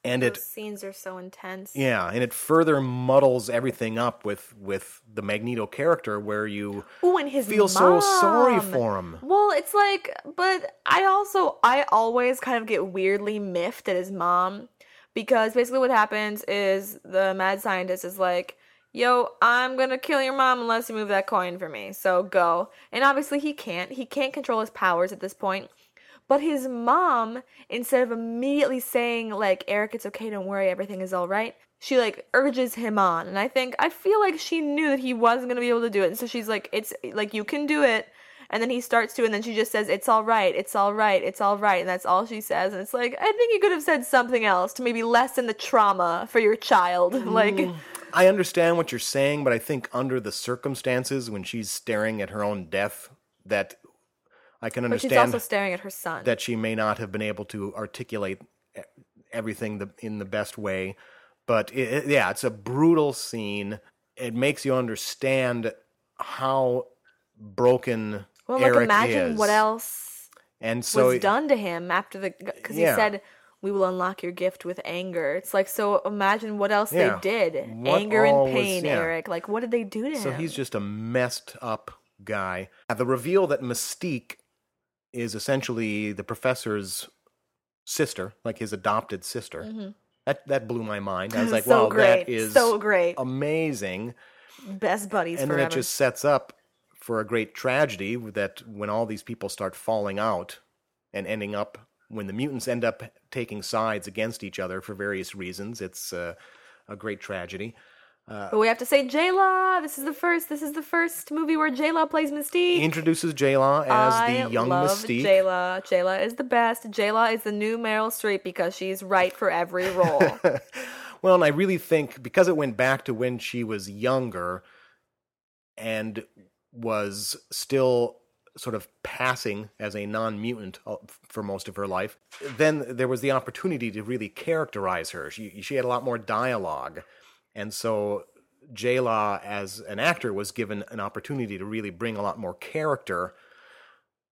And Those it scenes are so intense. yeah, and it further muddles everything up with with the Magneto character where you Ooh, and his feel so sorry for him. Well, it's like, but I also, I always kind of get weirdly miffed at his mom because basically what happens is the mad scientist is like, "Yo, I'm gonna kill your mom unless you move that coin for me. So go." And obviously he can't. He can't control his powers at this point. But his mom, instead of immediately saying like, "Erik, it's okay, don't worry, everything is all right," she like urges him on. And I think I feel like she knew that he wasn't gonna be able to do it, and so she's like, "It's like you can do it." And then he starts to, and then she just says, It's all right, it's all right, it's all right. And that's all she says. And it's like, I think you could have said something else to maybe lessen the trauma for your child. Like, I understand what you're saying, but I think under the circumstances when she's staring at her own death, that I can understand. but she's also staring at her son. that she may not have been able to articulate everything the, in the best way. But it, it- yeah, it's a brutal scene. It makes you understand how broken Erik is. well, like, imagine is. what else and so was done to him after the. Because Yeah. he said, we will unlock your gift with anger. It's like, so imagine what else Yeah. they did. What anger all and was- pain, yeah. Erik. Like, what did they do to him? So him? he's just a messed up guy. Uh, The reveal that Mystique is essentially the professor's sister, like his adopted sister. That that blew my mind. I was like, Mm-hmm. so wow, great. that is so great. amazing. Best buddies and then it just sets up for a great tragedy that when all these people start falling out and ending up when the mutants end up taking sides against each other for various reasons, it's uh, a great tragedy. But we have to say J-Law. This is the first. This is the first movie where J-Law plays Mystique. Introduces J-Law as I the young love Mystique. J-Law. J-Law is the best. J-Law is the new Meryl Streep because she's right for every role. Well, and I really think because it went back to when she was younger and was still sort of passing as a non mutant for most of her life, then there was the opportunity to really characterize her. She, she had a lot more dialogue. And so J Law, as an actor, was given an opportunity to really bring a lot more character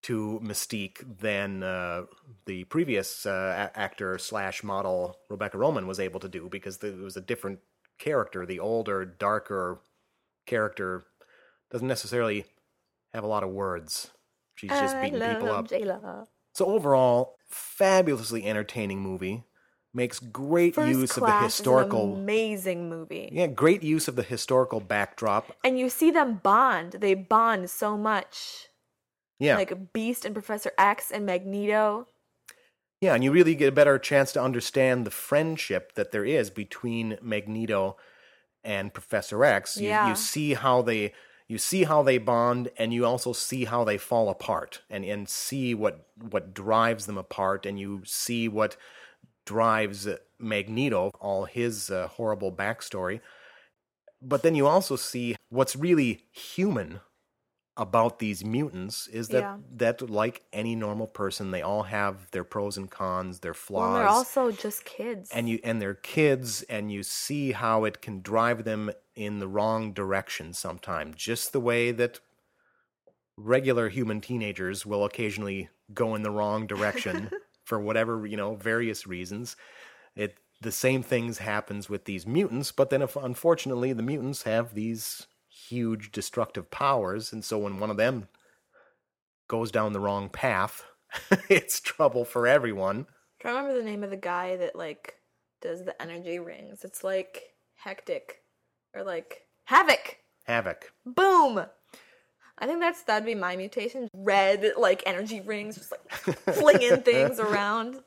to Mystique than uh, the previous uh, actor slash model Rebecca Romijn was able to do because it was a different character. The older, darker character doesn't necessarily have a lot of words. She's just beating people up. So overall, fabulously entertaining movie. Makes great First use of the Class historical. is an amazing movie. yeah, great use of the historical backdrop. And you see them bond. They bond so much. Yeah, Like Beast and Professor X and Magneto. Yeah, and you really get a better chance to understand the friendship that there is between Magneto and Professor X. You, Yeah. you see how they you see how they bond and you also see how they fall apart and, and see what what drives them apart and you see what drives Magneto, all his uh, horrible backstory. But then you also see what's really human about these mutants is that Yeah. that like any normal person they all have their pros and cons their flaws Well, they're also just kids. and you and they're kids and you see how it can drive them in the wrong direction sometimes just the way that regular human teenagers will occasionally go in the wrong direction for whatever you know various reasons it the same things happens with these mutants but then if unfortunately the mutants have these huge destructive powers and so when one of them goes down the wrong path it's trouble for everyone Can I remember the name of the guy that like does the energy rings. It's like hectic or like havoc. havoc Boom. I think that's that'd be my mutation. Red like energy rings, just like flinging things around.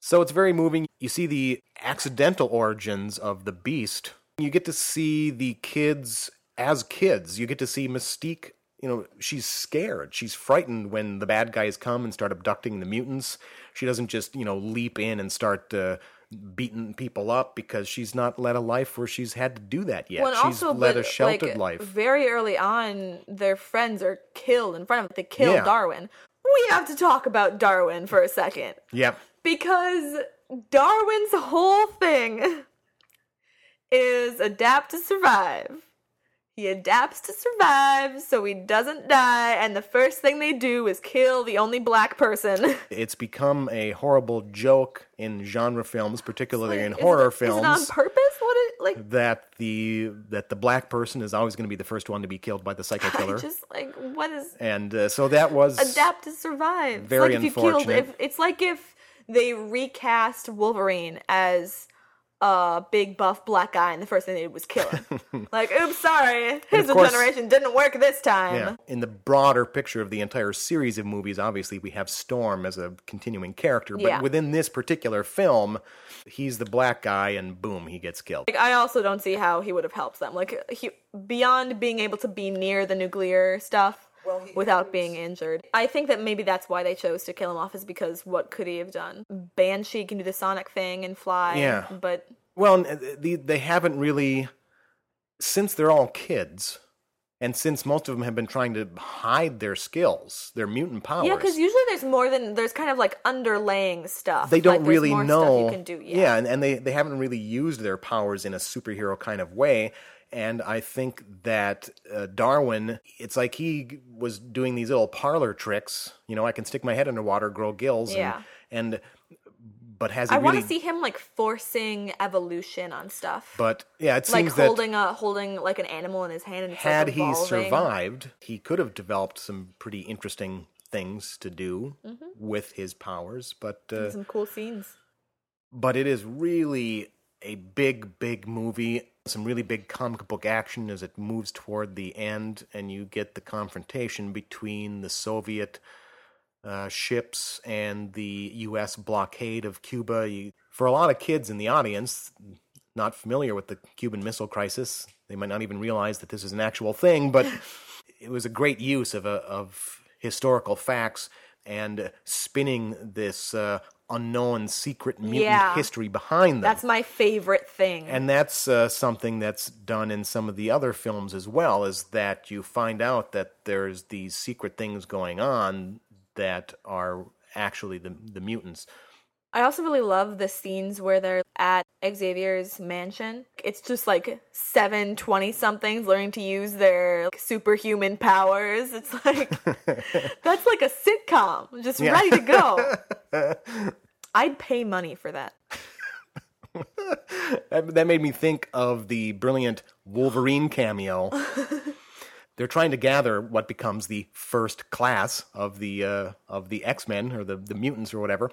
So it's very moving. You see the accidental origins of the beast. You get to see the kids as kids. You get to see Mystique. You know, she's scared. She's frightened when the bad guys come and start abducting the mutants. She doesn't just, you know, leap in and start uh, beating people up because she's not led a life where she's had to do that yet. Well, she's also, led but, a sheltered like, life. Very early on, their friends are killed in front of them. They kill Yeah. Darwin. We have to talk about Darwin for a second. Yep. Because Darwin's whole thing is adapt to survive. He adapts to survive so he doesn't die, and the first thing they do is kill the only black person. It's become a horrible joke in genre films, particularly in horror it, films. Is it on purpose? What it like? that the that the black person is always going to be the first one to be killed by the psycho killer, just like what is and uh, so that was adapt to survive? It's Very like if you killed unfortunate. if it's like if they recast Wolverine as a big buff black guy, and the first thing they did was kill him. like, oops, sorry, his course- generation didn't work this time. Yeah. In the broader picture of the entire series of movies, obviously we have Storm as a continuing character, but Yeah. within this particular film, he's the black guy, and boom, he gets killed. Like, I also don't see how he would have helped them. Like, he, beyond being able to be near the nuclear stuff without being injured. I think that maybe that's why they chose to kill him off, is because what could he have done? Banshee can do the sonic thing and fly. Yeah. But Well, n- uh, they haven't really, since they're all kids, and since most of them have been trying to hide their skills, their mutant powers. yeah, because usually there's more than there's kind of like underlaying stuff. they don't Like, really more know. stuff you can do. Yeah. and, and they, they haven't really used their powers in a superhero kind of way. And I think that uh, Darwin, it's like he was doing these little parlor tricks. You know, I can stick my head underwater, grow gills, and, Yeah. and but has he I really? want to see him like forcing evolution on stuff. But yeah, it like seems that holding a holding like an animal in his hand and it's had like he survived, he could have developed some pretty interesting things to do Mm-hmm. with his powers. But uh, Some cool scenes. but it is really a big, big movie. Some really big comic book action as it moves toward the end, and you get the confrontation between the Soviet uh, ships and the U.S. blockade of Cuba. You, for a lot of kids in the audience, not familiar with the Cuban Missile Crisis, they might not even realize that this is an actual thing, but it was a great use of, a, of historical facts and spinning this uh, unknown secret mutant Yeah. history behind them. That's my favorite thing. And that's uh, something that's done in some of the other films as well, is that you find out that there's these secret things going on that are actually the, the mutants. I also really love the scenes where they're at Xavier's mansion. It's just like seven 20 somethings learning to use their like, superhuman powers. It's like, that's like a sitcom, just Yeah. ready to go. I'd pay money for that. That, that made me think of the brilliant Wolverine cameo. They're trying to gather what becomes the first class of the uh, of the X Men or the the mutants or whatever,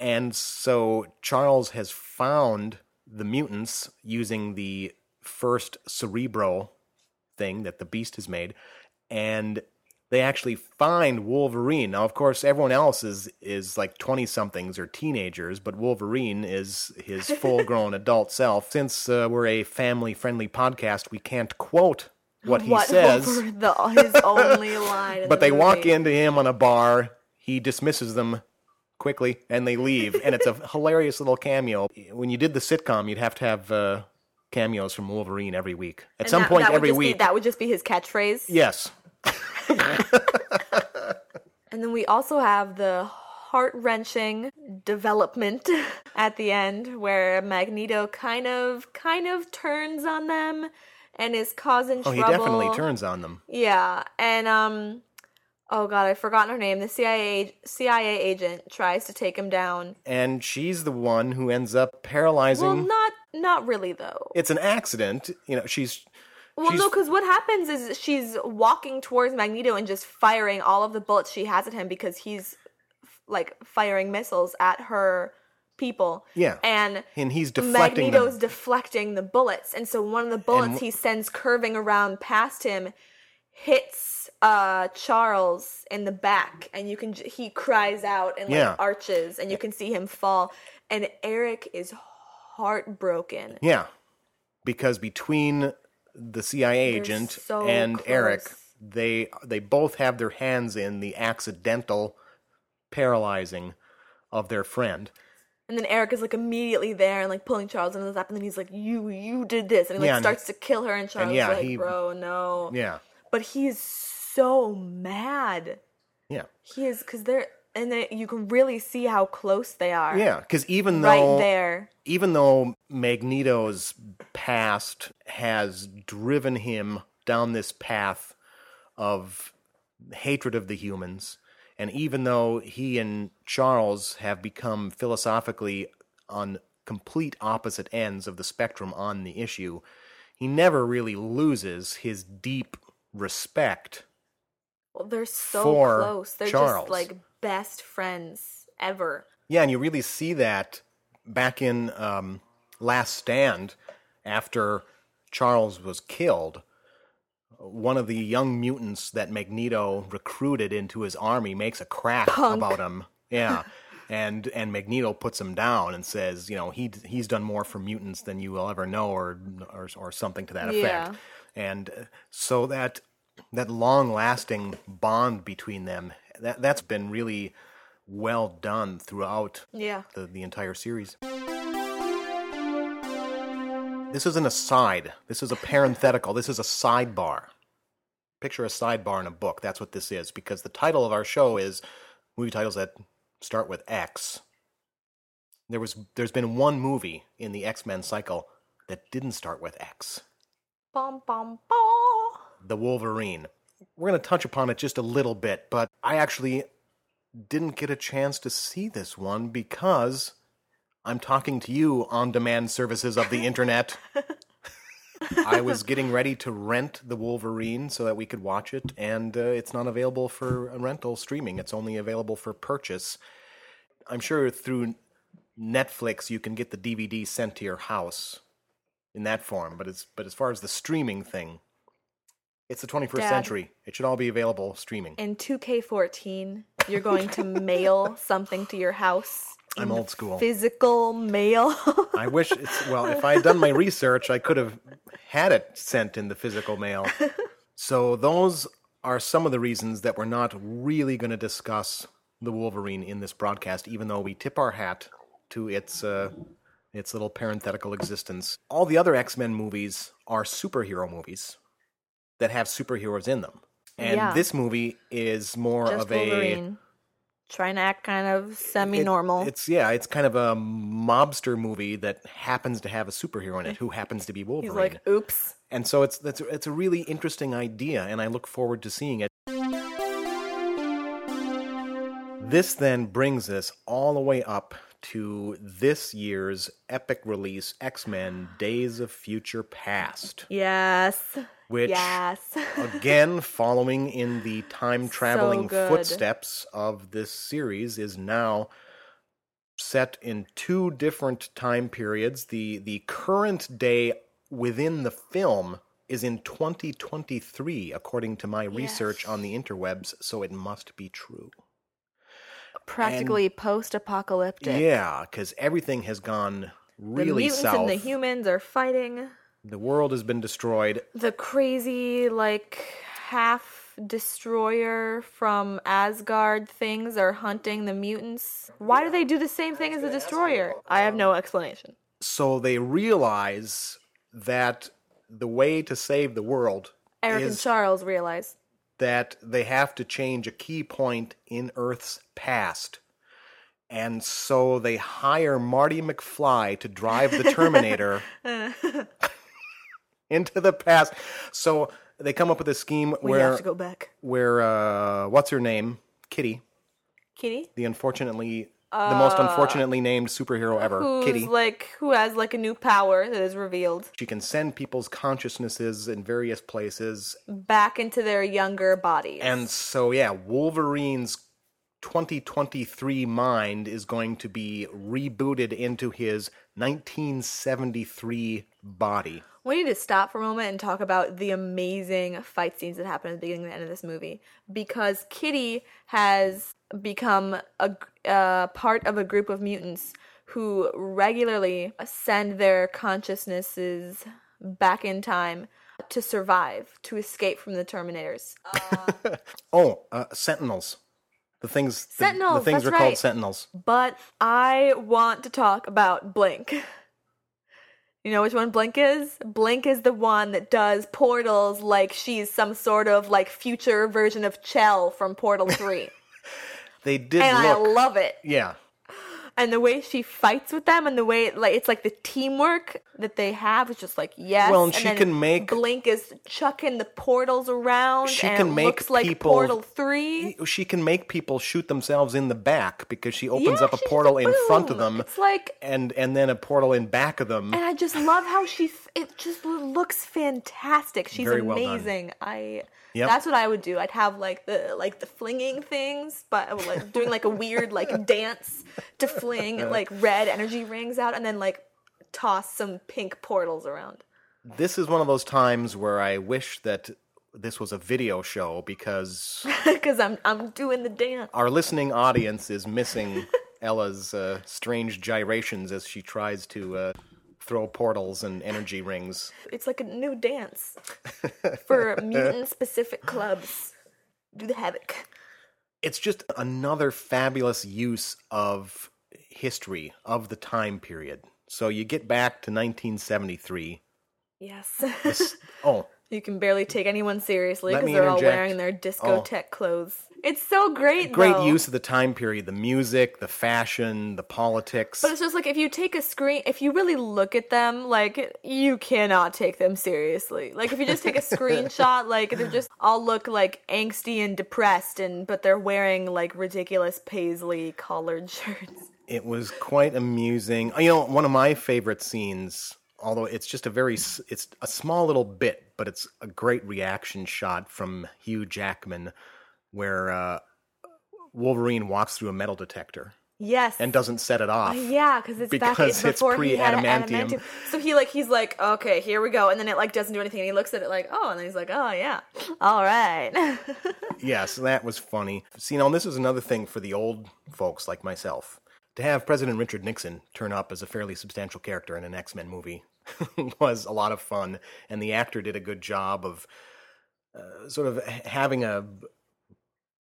and so Charles has found the mutants using the first Cerebro thing that the Beast has made, and they actually find Wolverine. Now, of course, everyone else is is like twenty somethings or teenagers, but Wolverine is his full grown adult self. Since uh, we're a family friendly podcast, we can't quote what he what says. the, his only line. in But the they walk into him on a bar. He dismisses them quickly, and they leave. and it's a hilarious little cameo. When you did the sitcom, you'd have to have uh, cameos from Wolverine every week. At And some that- point that every just be- week. that would just be his catchphrase. yes. And then we also have the heart wrenching development at the end where Magneto kind of kind of turns on them and is causing Oh, trouble. he definitely turns on them. Yeah, and um oh god, I've forgotten her name. The CIA CIA agent tries to take him down. And she's the one who ends up paralyzing. Well, not not really though. it's an accident. You know, she's. Well, she's no, because what happens is she's walking towards Magneto and just firing all of the bullets she has at him because he's like firing missiles at her people. Yeah. And and he's deflecting Magneto's them. deflecting the bullets, and so one of the bullets And- he sends curving around past him hits uh Charles in the back, and you can he cries out and like Yeah. arches, and you can see him fall, and Erik is heartbroken. Yeah, because between the CIA agent so and Erik, they they both have their hands in the accidental paralyzing of their friend. And then Erik is like immediately there and like pulling Charles into his lap, and then he's like, "You, you did this," and he like Yeah, and- starts to kill her, and Charles yeah, is like, he- "Bro, no." Yeah, But he is so mad. yeah, He is because they're and then you can really see how close they are. yeah. Because even though right there. even though Magneto's past has driven him down this path of hatred of the humans, and even though he and Charles have become philosophically on complete opposite ends of the spectrum on the issue, he never really loses his deep respect. Well, they're so close. They're Charles. just like best friends ever. Yeah, and you really see that back in um, Last Stand after Charles was killed. One of the young mutants that Magneto recruited into his army makes a crack about him. Yeah. And and Magneto puts him down and says, you know, he he's done more for mutants than you will ever know, or or, or something to that effect. Yeah. And uh, so that that long lasting bond between them that that's been really well done throughout Yeah. the, the entire series. This is an aside. This is a parenthetical. This is a sidebar. Picture a sidebar in a book. That's what this is because the title of our show is movie titles that start with X. There was there's been one movie in the X-Men cycle that didn't start with X. The Wolverine. We're going to touch upon it just a little bit, but I actually didn't get a chance to see this one because I'm talking to you on demand services of the internet. I was getting ready to rent the Wolverine so that we could watch it, and uh, it's not available for rental streaming. It's only available for purchase. I'm sure through Netflix you can get the DVD sent to your house in that form, but it's but as far as the streaming thing, it's the 21st Dad. century. It should all be available streaming. In 2K14, you're going to mail something to your house. I'm old school. Physical mail. I wish it's well. If I had done my research, I could have had it sent in the physical mail. So those are some of the reasons that we're not really going to discuss the Wolverine in this broadcast, even though we tip our hat to its uh, its little parenthetical existence. All the other X Men movies are superhero movies that have superheroes in them, and Yeah. this movie is more Just of a Trying to act kind of semi-normal. it- it's yeah, it's kind of a mobster movie that happens to have a superhero in it who happens to be Wolverine. He's like, oops. and so it's that's it's a really interesting idea, and I look forward to seeing it. This then brings us all the way up to this year's epic release, X Men: Days of Future Past, Yes. which yes. again, following in the time traveling good. footsteps of this series, is now set in two different time periods. The the current day within the film is in 2023, according to my research on the interwebs, so it must be true. Practically post-apocalyptic. Yeah, because everything has gone really The mutants south. and the humans are fighting. the world has been destroyed. The crazy, like, half destroyer from Asgard things are hunting the mutants. Why do they do the same thing as the destroyer? I have no explanation. So they realize that the way to save the world Erik and Charles realize. That they have to change a key point in Earth's past. And so they hire Marty McFly to drive the Terminator into the past. So they come up with a scheme We where have to go back. where uh, what's her name? Kitty, Kitty? the unfortunately the most unfortunately named superhero ever, Uh, Who's Kitty. like who has like a new power that is revealed She can send people's consciousnesses in various places back into their younger bodies. And so, yeah, Wolverine's 2023 mind is going to be rebooted into his 1973 body. We need to stop for a moment and talk about the amazing fight scenes that happen at the beginning and the end of this movie because Kitty has become a uh, part of a group of mutants who regularly send their consciousnesses back in time to survive, to escape from the Terminators. Oh, uh, Sentinels. The things, the, the things are called. Sentinels. But I want to talk about Blink. You know which one Blink is? Blink is the one that does portals like she's some sort of like future version of Chell from Portal 3. They did and I love it. yeah. And the way she fights with them and the way like it's like the teamwork that they have is just like yes. Well, and she then can make- Blink is chucking the portals around She and can make looks like people- Portal 3. She can make people shoot themselves in the back because she opens Yeah, up a portal in front of them It's like and, and then a portal in back of them. And I just love how she. It just looks fantastic. She's well done. amazing. I Yep. That's what I would do. I'd have like the like the flinging things, but I would, like doing like a weird like dance to fling like red energy rings out, and then like toss some pink portals around. This is one of those times where I wish that this was a video show because Because I'm I'm doing the dance. our listening audience is missing Ella's uh, strange gyrations as she tries to uh, throw portals and energy rings. It's like a new dance for mutant specific clubs. Do the havoc. It's just another fabulous use of history of the time period. So you get back to 1973. Yes. Oh, you can barely take anyone seriously Let because me they're all interject. wearing their discotheque oh. clothes. It's so great, great though. use of the time period the music, the fashion, the politics. But it's just like if you take a screen, if you really look at them, like you cannot take them seriously. Like if you just take a screenshot, like they just all look like angsty and depressed, and but they're wearing like ridiculous paisley collared shirts. It was quite amusing. You know, one of my favorite scenes, although it's just a very, it's a small little bit, but it's a great reaction shot from Hugh Jackman, where uh, Wolverine walks through a metal detector Yes. and doesn't set it off. yeah, because it's back Because it's it's before he had pre-adamantium. adamantium. So he like he's like, okay, here we go, and then it like doesn't do anything. And he looks at it like, oh, and then he's like, oh yeah, all right. Yes, that was funny. See, now this is another thing for the old folks like myself. To have President Richard Nixon turn up as a fairly substantial character in an X Men movie was a lot of fun, and the actor did a good job of uh, sort of having a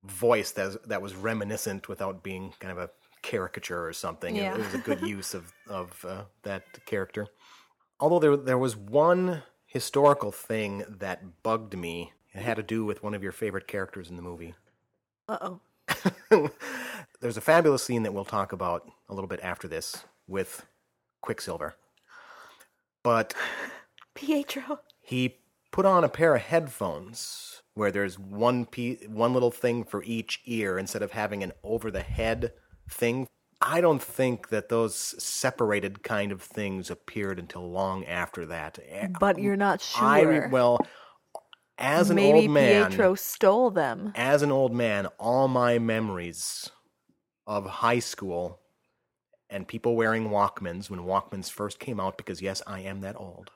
voice that that was reminiscent without being kind of a caricature or something. It- It, was a good use of of uh, that character. Although there there was one historical thing that bugged me. It had to do with one of your favorite characters in the movie. uh oh. There's a fabulous scene that we'll talk about a little bit after this with Quicksilver. But Pietro. he put on a pair of headphones where there's one pe- one little thing for each ear instead of having an over the head thing. I don't think that those separated kind of things appeared until long after that. But you're not sure. I well, as an Maybe old man, Pietro stole them. as an old man, all my memories of high school and people wearing Walkmans when Walkmans first came out, because yes, I am that old.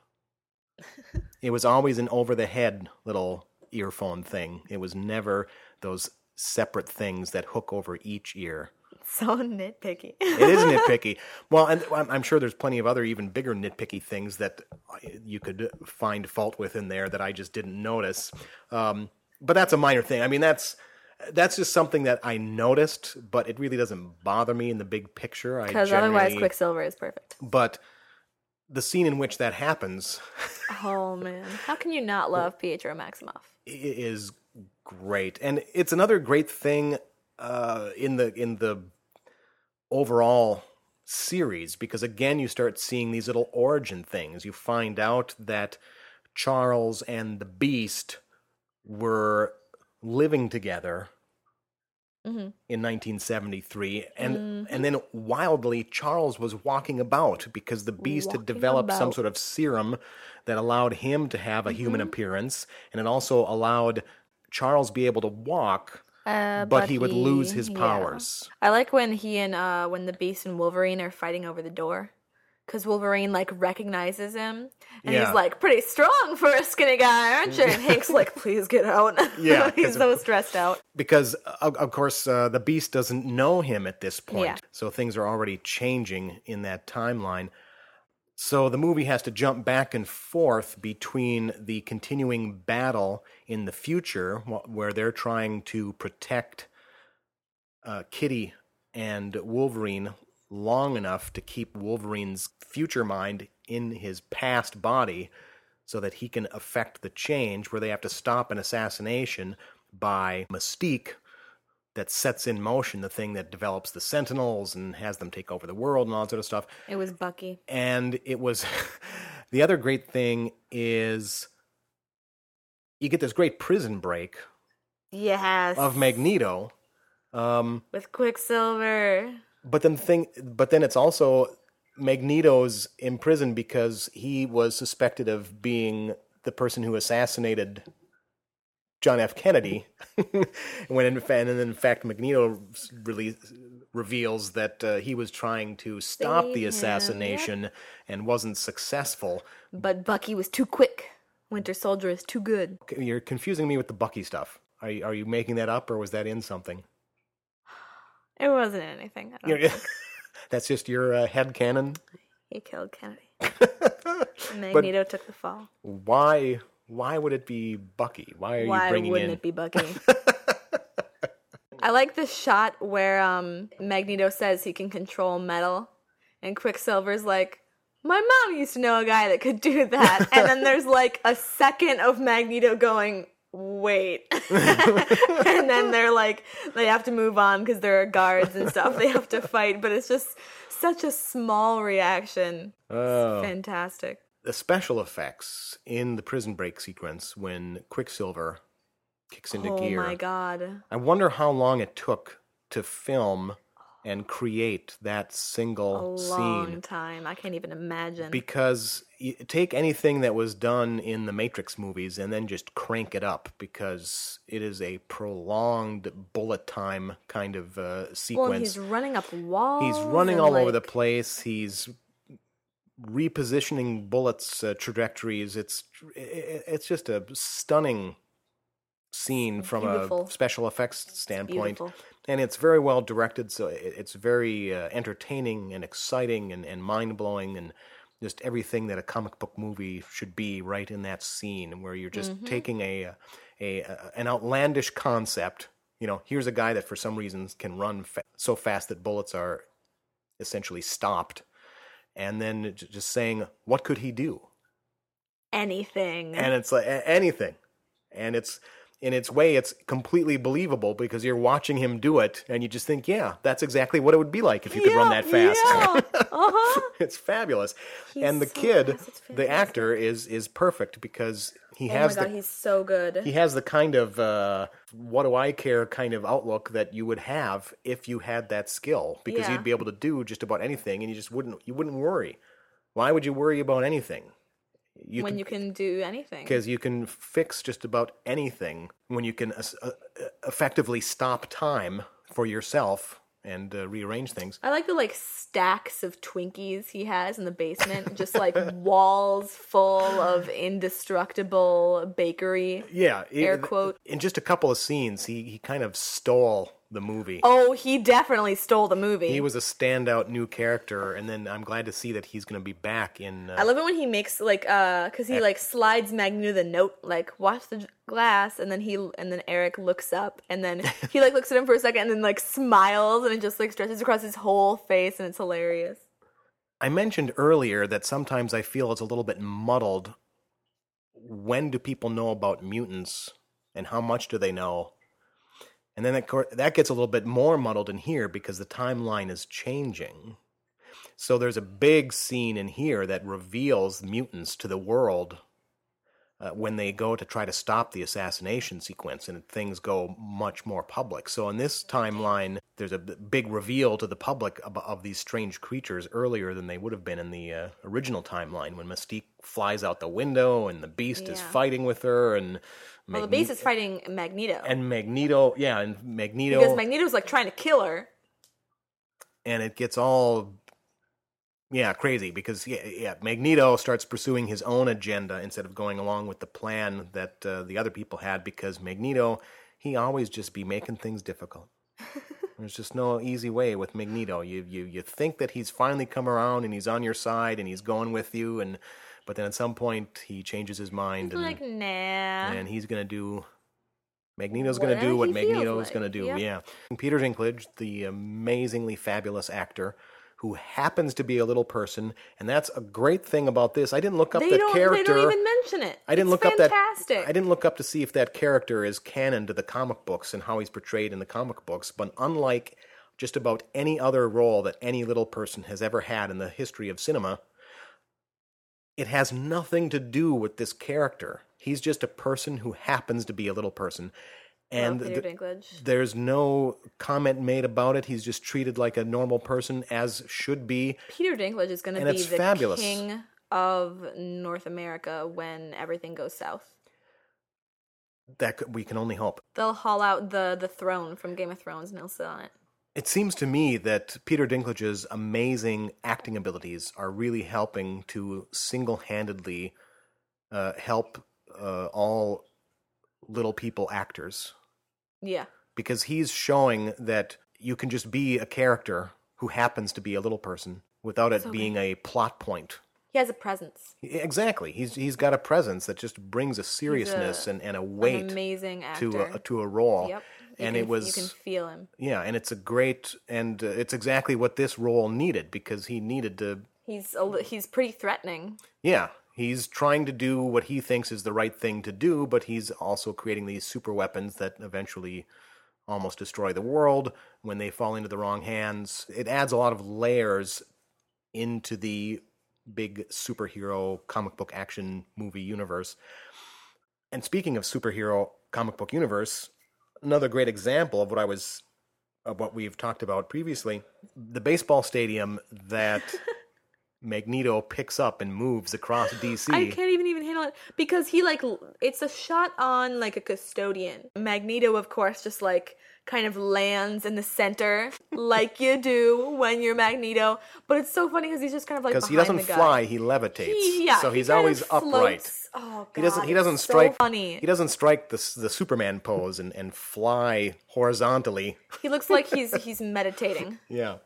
it was always an over the head little earphone thing. It was never those separate things that hook over each ear. So nitpicky. It is nitpicky. Well, and I'm I'm sure there's plenty of other even bigger nitpicky things that you could find fault with in there that I just didn't notice. Um, but that's a minor thing. I mean, that's that's just something that I noticed, but it really doesn't bother me in the big picture. Because otherwise, Quicksilver is perfect. But the scene in which that happens Oh man, how can you not love Pietro Maximoff? is great, and it's another great thing uh, in the in the overall series because again you start seeing these little origin things. You find out that Charles and the Beast were living together Mhm. in 1973 and and then wildly Charles was walking about because the beast had Walking developed some sort of serum that allowed him to have a human appearance and it also allowed Charles be able to walk Uh, but, he would lose his yeah. powers. I like when he and uh when the Beast and Wolverine are fighting over the door. Cause Wolverine like recognizes him, and Yeah. he's like, "Pretty strong for a skinny guy, aren't you?" And Hank's like, "Please get out." Yeah, he's so stressed out. because of, of course uh, the beast doesn't know him at this point Yeah. so things are already changing in that timeline so the movie has to jump back and forth between the continuing battle in the future where they're trying to protect uh, kitty and wolverine long enough to keep wolverine's future mind in his past body so that he can affect the change where they have to stop an assassination by Mystique that sets in motion the thing that develops the Sentinels and has them take over the world and all that sort of stuff. It was Bucky. And it was the other great thing is you get this great prison break Yes. of Magneto. Um, with Quicksilver. But then the thing but then it's also Magneto's in prison because he was suspected of being the person who assassinated John F. Kennedy. when in and in fact, Magneto really reveals that uh, he was trying to stop Save the him, assassination and wasn't successful. But Bucky was too quick. Winter Soldier is too good. You're confusing me with the Bucky stuff. Are you, are you making that up, or was that in something? It wasn't anything. I don't think. That's just your uh, head canon. He killed Kennedy. Magneto took the fall. Why? Why would it be Bucky? Why are you Why bringing wouldn't in? it be Bucky? I like the shot where um, Magneto says he can control metal, and Quicksilver's like, "My mom used to know a guy that could do that." and then there's like a second of Magneto going, "Wait," and then they're like, they have to move on because there are guards and stuff they have to fight, but it's just such a small reaction. Oh. Fantastic. the special effects in the prison break sequence when Quicksilver kicks into oh gear. Oh my god. I wonder how long it took to film and create that single A long scene. time. I can't even imagine. Because take anything that was done in the Matrix movies and then just crank it up because it is a prolonged bullet time kind of uh, sequence. Well, he's running up walls. He's running all over the place. He's repositioning bullets uh, trajectories. It's it's just a stunning scene from beautiful. a special effects standpoint, beautiful. and it's very well directed. So it's very uh, entertaining and exciting and, and mind blowing and. Just everything that a comic book movie should be, right in that scene, where you're just Mm-hmm. taking a, a, a an outlandish concept. You know, here's a guy that for some reasons can run fa- so fast that bullets are essentially stopped and then just saying what could he do anything. and it's like anything and it's in its way it's completely believable because you're watching him do it and you just think yeah that's exactly what it would be like if you could run that fast yeah. Uh-huh. it's fabulous He's and the so kid the actor is is perfect because he Oh has god, the he's so good. he has the kind of uh, what do I care kind of outlook that you would have if you had that skill because Yeah. you'd be able to do just about anything and you just wouldn't you wouldn't worry. Why would you worry about anything? You when you can do anything. because you can fix just about anything when you can uh, uh, effectively stop time for yourself and uh, rearrange things. I like the like stacks of Twinkies he has in the basement, just like walls full of indestructible bakery. Yeah, Air it- quote. In just a couple of scenes, he he kind of stole the movie. Oh, he definitely stole the movie. He was a standout new character, and then I'm glad to see that he's going to be back in. Uh, I love it when he makes like uh cuz he like slides Magneto the note like watch the glass and then he and then Erik looks up and then he like looks at him for a second and then like smiles and it just like stretches across his whole face and it's hilarious. I mentioned earlier that sometimes I feel it's a little bit muddled. When do people know about mutants, and how much do they know? And then that, that gets a little bit more muddled in here because the timeline is changing. So there's a big scene in here that reveals mutants to the world uh, when they go to try to stop the assassination sequence and things go much more public. So in this timeline, there's a big reveal to the public of, of these strange creatures earlier than they would have been in the uh, original timeline when Mystique flies out the window and the Beast is fighting with her and Well, the Beast is fighting Magneto. and Magneto, yeah, and Magneto because Magneto's like trying to kill her. and it gets all yeah crazy because yeah, yeah magneto starts pursuing his own agenda instead of going along with the plan that uh, the other people had because magneto he always just be making things difficult there's just no easy way with magneto you, you you think that he's finally come around and he's on your side and he's going with you and but then at some point he changes his mind and, like, nah. and he's gonna do Magneto's gonna do what Magneto's like, gonna do. yep. Yeah. Peter Dinklage, the amazingly fabulous actor, who happens to be a little person, and that's a great thing about this. I didn't look up They that character. They don't even mention it. I didn't It's look up that. I didn't look up to see if that character is canon to the comic books and how he's portrayed in the comic books. But unlike just about any other role that any little person has ever had in the history of cinema, it has nothing to do with this character. He's just a person who happens to be a little person. And Love Peter th- Dinklage. there's no comment made about it. He's just treated like a normal person, as should be. Peter Dinklage is going to be the fabulous. king of North America when everything goes south. that could, we can only hope. They'll haul out the the throne from Game of Thrones and he'll sit on it. It seems to me that Peter Dinklage's amazing acting abilities are really helping to single handedly uh, help uh, all little people actors Yeah. because he's showing that you can just be a character who happens to be a little person without it So being a plot point. He has a presence. Exactly. He's he's got a presence that just brings a seriousness and, and a weight amazing actor. to a, to a role. Yep. You And can- it was you can feel him. yeah, and it's a great and uh, it's exactly what this role needed because he needed to He's a, he's pretty threatening. yeah, he's trying to do what he thinks is the right thing to do, but he's also creating these super weapons that eventually almost destroy the world when they fall into the wrong hands. It adds a lot of layers into the big superhero comic book action movie universe. And speaking of superhero comic book universe, another great example of what I was of what we've talked about previously, the baseball stadium that Magneto picks up and moves across DC. I can't even even handle it because he like it's a shot on like a custodian. Magneto, of course, just like kind of lands in the center like you do when you're Magneto. But it's so funny because he's just kind of like because he doesn't fly, he levitates. He- yeah, so he he's of always upright. Oh, He doesn't. He doesn't it's so strike. funny. He doesn't strike the the Superman pose and, and fly horizontally. He looks like he's he's meditating. Yeah.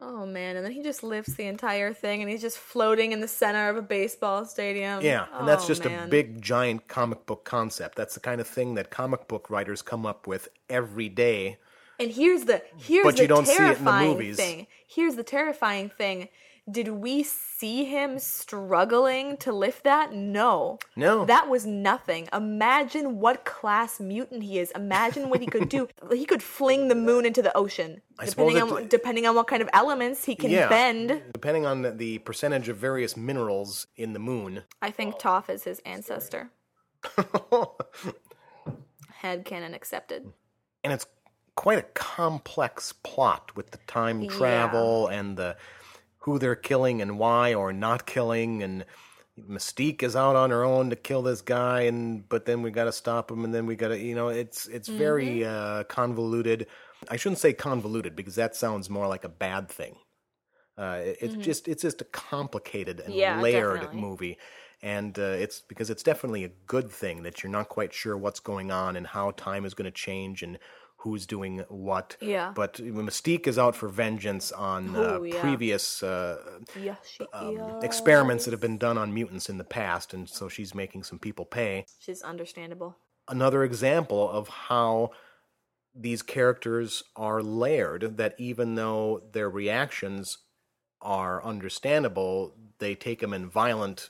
Oh man, and then he just lifts the entire thing and he's just floating in the center of a baseball stadium. Yeah, and that's Oh, just a big, giant comic book concept. That's the kind of thing that comic book writers come up with every day. And here's the here's But the you don't see it in the terrifying movies. thing. Here's the terrifying thing. Did we see him struggling to lift that? No. No. That was nothing. Imagine what class mutant he is. Imagine what he could do. he could fling the moon into the ocean. I depending suppose on it- depending on what kind of elements he can Yeah. bend. Depending on the, the percentage of various minerals in the moon. I think oh. Toph is his ancestor. Headcanon accepted. and it's quite a complex plot with the time Yeah. travel and the who they're killing and why or not killing and Mystique is out on her own to kill this guy and but then we got to stop him and then we got to you know it's it's very Mm-hmm. uh, convoluted. I shouldn't say convoluted because that sounds more like a bad thing. Uh, it- it's just it's just a complicated and Mm-hmm. Yeah, layered definitely. movie, and uh, it's because it's definitely a good thing that you're not quite sure what's going on and how time is going to change and who's doing what. Yeah. But Mystique is out for vengeance on uh, yeah. previous uh, um, experiments that have been done on mutants in the past, and so she's making some people pay. She's understandable. Another example of how these characters are layered that even though their reactions are understandable, they take them in violent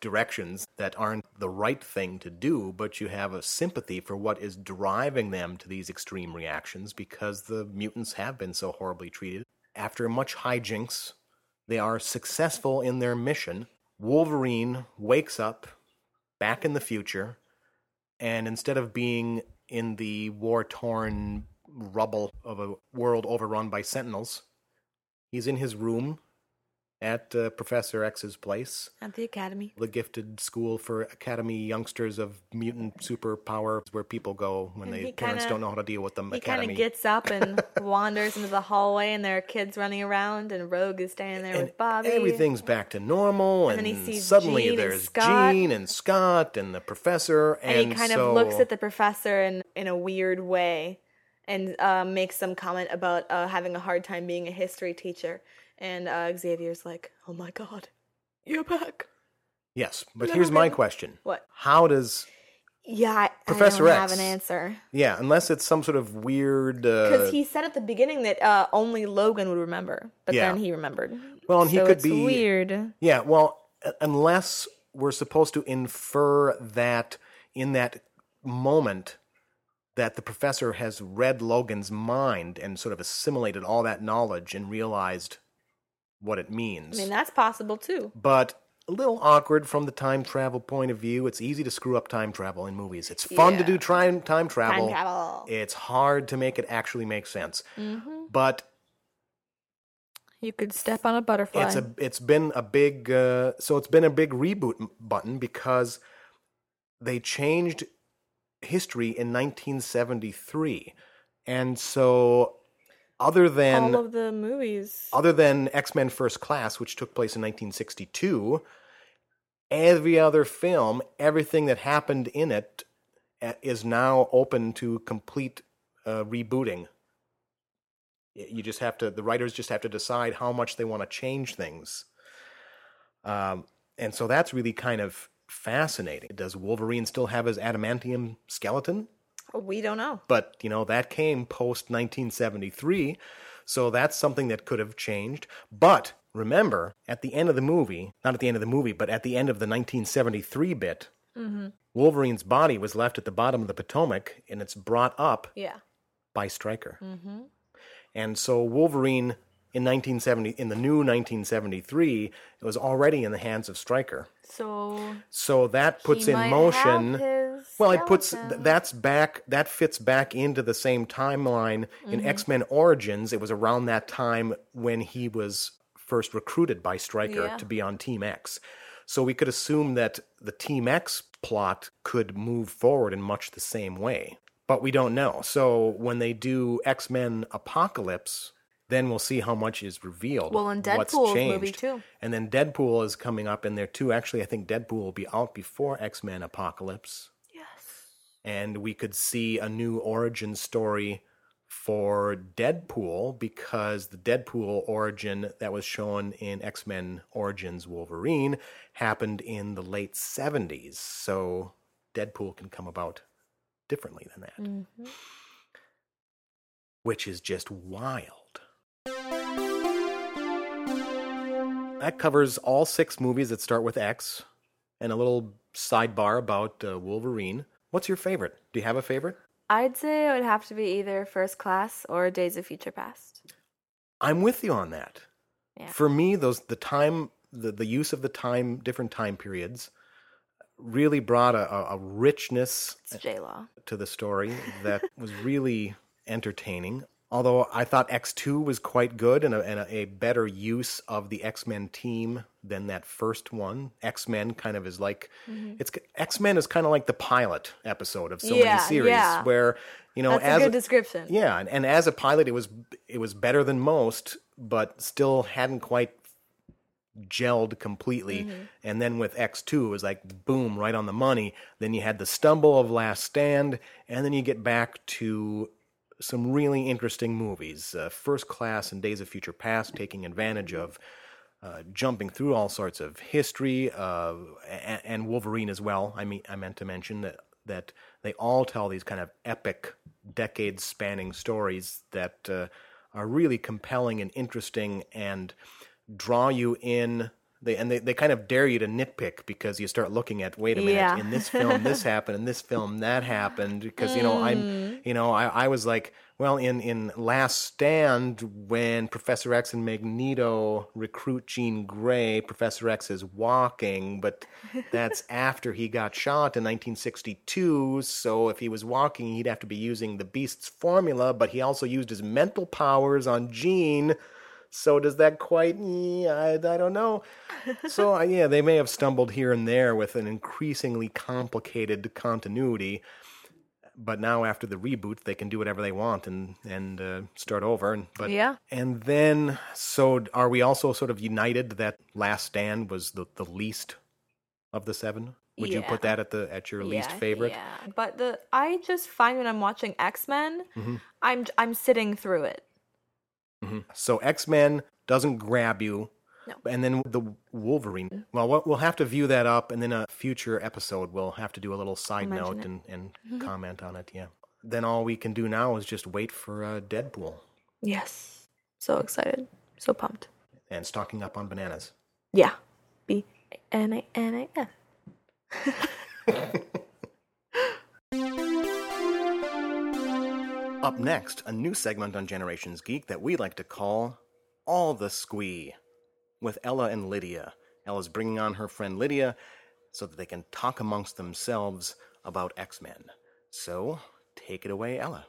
directions that aren't the right thing to do, but you have a sympathy for what is driving them to these extreme reactions because the mutants have been so horribly treated. After much hijinks, they are successful in their mission. Wolverine wakes up back in the future, and instead of being in the war torn rubble of a world overrun by sentinels, he's in his room at uh, Professor X's place, At the academy. the gifted school for academy youngsters of mutant superpower, where people go when they parents don't know how to deal with them. He kind of gets up and wanders into the hallway, and there are kids running around, and Rogue is standing there and with Bobby. everything's back to normal, And and, then he sees suddenly Jean there's. Jean and Scott and the professor, and, and he kind so, of looks at the professor in in a weird way, and uh, makes some comment about uh, having a hard time being a history teacher. And uh, Xavier's like, "Oh my god, you're back." yes. But here's my question: What? How does Yeah, I, Professor I have an answer yeah? Unless it's some sort of weird. Uh, because he said at the beginning that uh, only Logan would remember, but Yeah. then he remembered. Well, and he could be- weird. Yeah, well, unless we're supposed to infer that in that moment that the professor has read Logan's mind and sort of assimilated all that knowledge and realized what it means. I mean, that's possible too. but a little awkward from the time travel point of view. It's easy to screw up time travel in movies. It's fun to do try- time travel. Time travel. It's hard to make it actually make sense. hmm But You could step on a butterfly. it's a it's been a big uh, so it's been a big reboot button because they changed history in 1973. And so other than All of the movies. other than X-Men First Class which took place in 1962, every other film, everything that happened in it uh, now open to complete uh, rebooting. You just have to, the writers just have to decide how much they want to change things. Um, and so that's really kind of fascinating. Does Wolverine still have his adamantium skeleton? We don't know. but you know that came post 1973 so that's something that could have changed but remember at the end of the movie not at the end of the movie but at the end of the 1973 bit mm-hmm. wolverine's body was left at the bottom of the potomac and it's brought up Yeah. by Stryker. Mm-hmm. And so Wolverine in 1970 in the new 1973 it was already in the hands of Stryker. So So that puts in motion well, it puts that's back that fits back into the same timeline Mm-hmm. in X-Men Origins. It was around that time when he was first recruited by Stryker Yeah. to be on Team X. So we could assume that the Team X plot could move forward in much the same way. But we don't know. So when they do X-Men Apocalypse, then we'll see how much is revealed. Well, and what's changed. movie, too. And then Deadpool is coming up in there too. Actually, I think Deadpool will be out before X-Men Apocalypse yes. And we could see a new origin story for Deadpool because the Deadpool origin that was shown in X Men Origins Wolverine happened in the late 70s. So Deadpool can come about differently than that, which is just wild. That covers all six movies that start with X and a little sidebar about uh, Wolverine. What's your favorite? Do you have a favorite? I'd say it would have to be either First Class or Days of Future Past. I'm with you on that. Yeah. For me, those the time, the, the use of the time, different time periods, really brought a, a, a richness It's J Law. to the story that was really entertaining. Although I thought X2 was quite good and a, and a, a better use of the X Men team than that first one. X Men kind of is like it's X Men is kind of like the pilot episode of so Mm-hmm. Yeah, many series yeah. where you know That's as a good description. yeah, and, and as a pilot, it was it was better than most, but still hadn't quite gelled completely. Mm-hmm. And then with X two, it was like boom, right on the money. Then you had the stumble of Last Stand, and then you get back to some really interesting movies. Uh, First Class and Days of Future Past, taking advantage of. Uh, jumping through all sorts of history, uh, and, and Wolverine as well. I mean, I meant to mention that that they all tell these kind of epic, decades-spanning stories that uh, are really compelling and interesting, and draw you in. They and they, they kind of dare you to nitpick because you start looking at wait a minute Yeah. in this film this happened in this film that happened because you know I'm mm. you know I, I was like well in in Last Stand when Professor X and Magneto recruit Jean Grey Professor X is walking but that's after he got shot in 1962 so if he was walking he'd have to be using the Beast's formula but he also used his mental powers on Jean so does that quite? I, I don't know. So uh, yeah, they may have stumbled here and there with an increasingly complicated continuity. But now after the reboot, they can do whatever they want and and uh, start over. And, but Yeah. and then so are we also sort of united that Last Stand was the the least of the seven? Would you put that at the at your least favorite? Yeah, but the I just find when I'm watching X Men, Mm-hmm. I'm I'm sitting through it. So X Men doesn't grab you. No. And then the Wolverine. Well, we'll- we'll have to view that up, and then a future episode we'll have to do a little side mention note it. and, and comment on it. Yeah. Then all we can do now is just wait for uh, Deadpool Yes, so excited, so pumped. and stocking up on bananas. Yeah, B N A N A S. Up next, a new segment on Generations Geek that we like to call All the Squee with Ella and Lydia. Ella's bringing on her friend Lydia so that they can talk amongst themselves about X Men. So, take it away, Ella.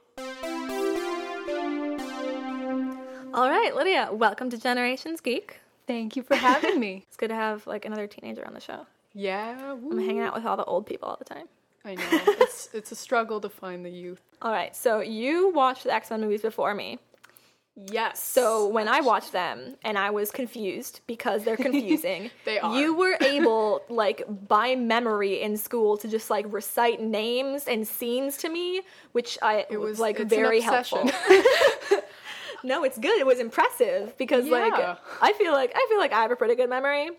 All right, Lydia, welcome to Generations Geek. Thank you for having me. It's good to have like another teenager on the show. yeah. I'm hanging out with all the old people all the time. I know. it's it's a struggle to find the youth. All right, so you watched the X Men movies before me. Yes. So when I watched them and I was confused because they're confusing, They are. You were able, like by memory in school, to just like recite names and scenes to me, which I it was like very helpful. no, it's good. It was impressive because like I feel like I feel like I have a pretty good memory,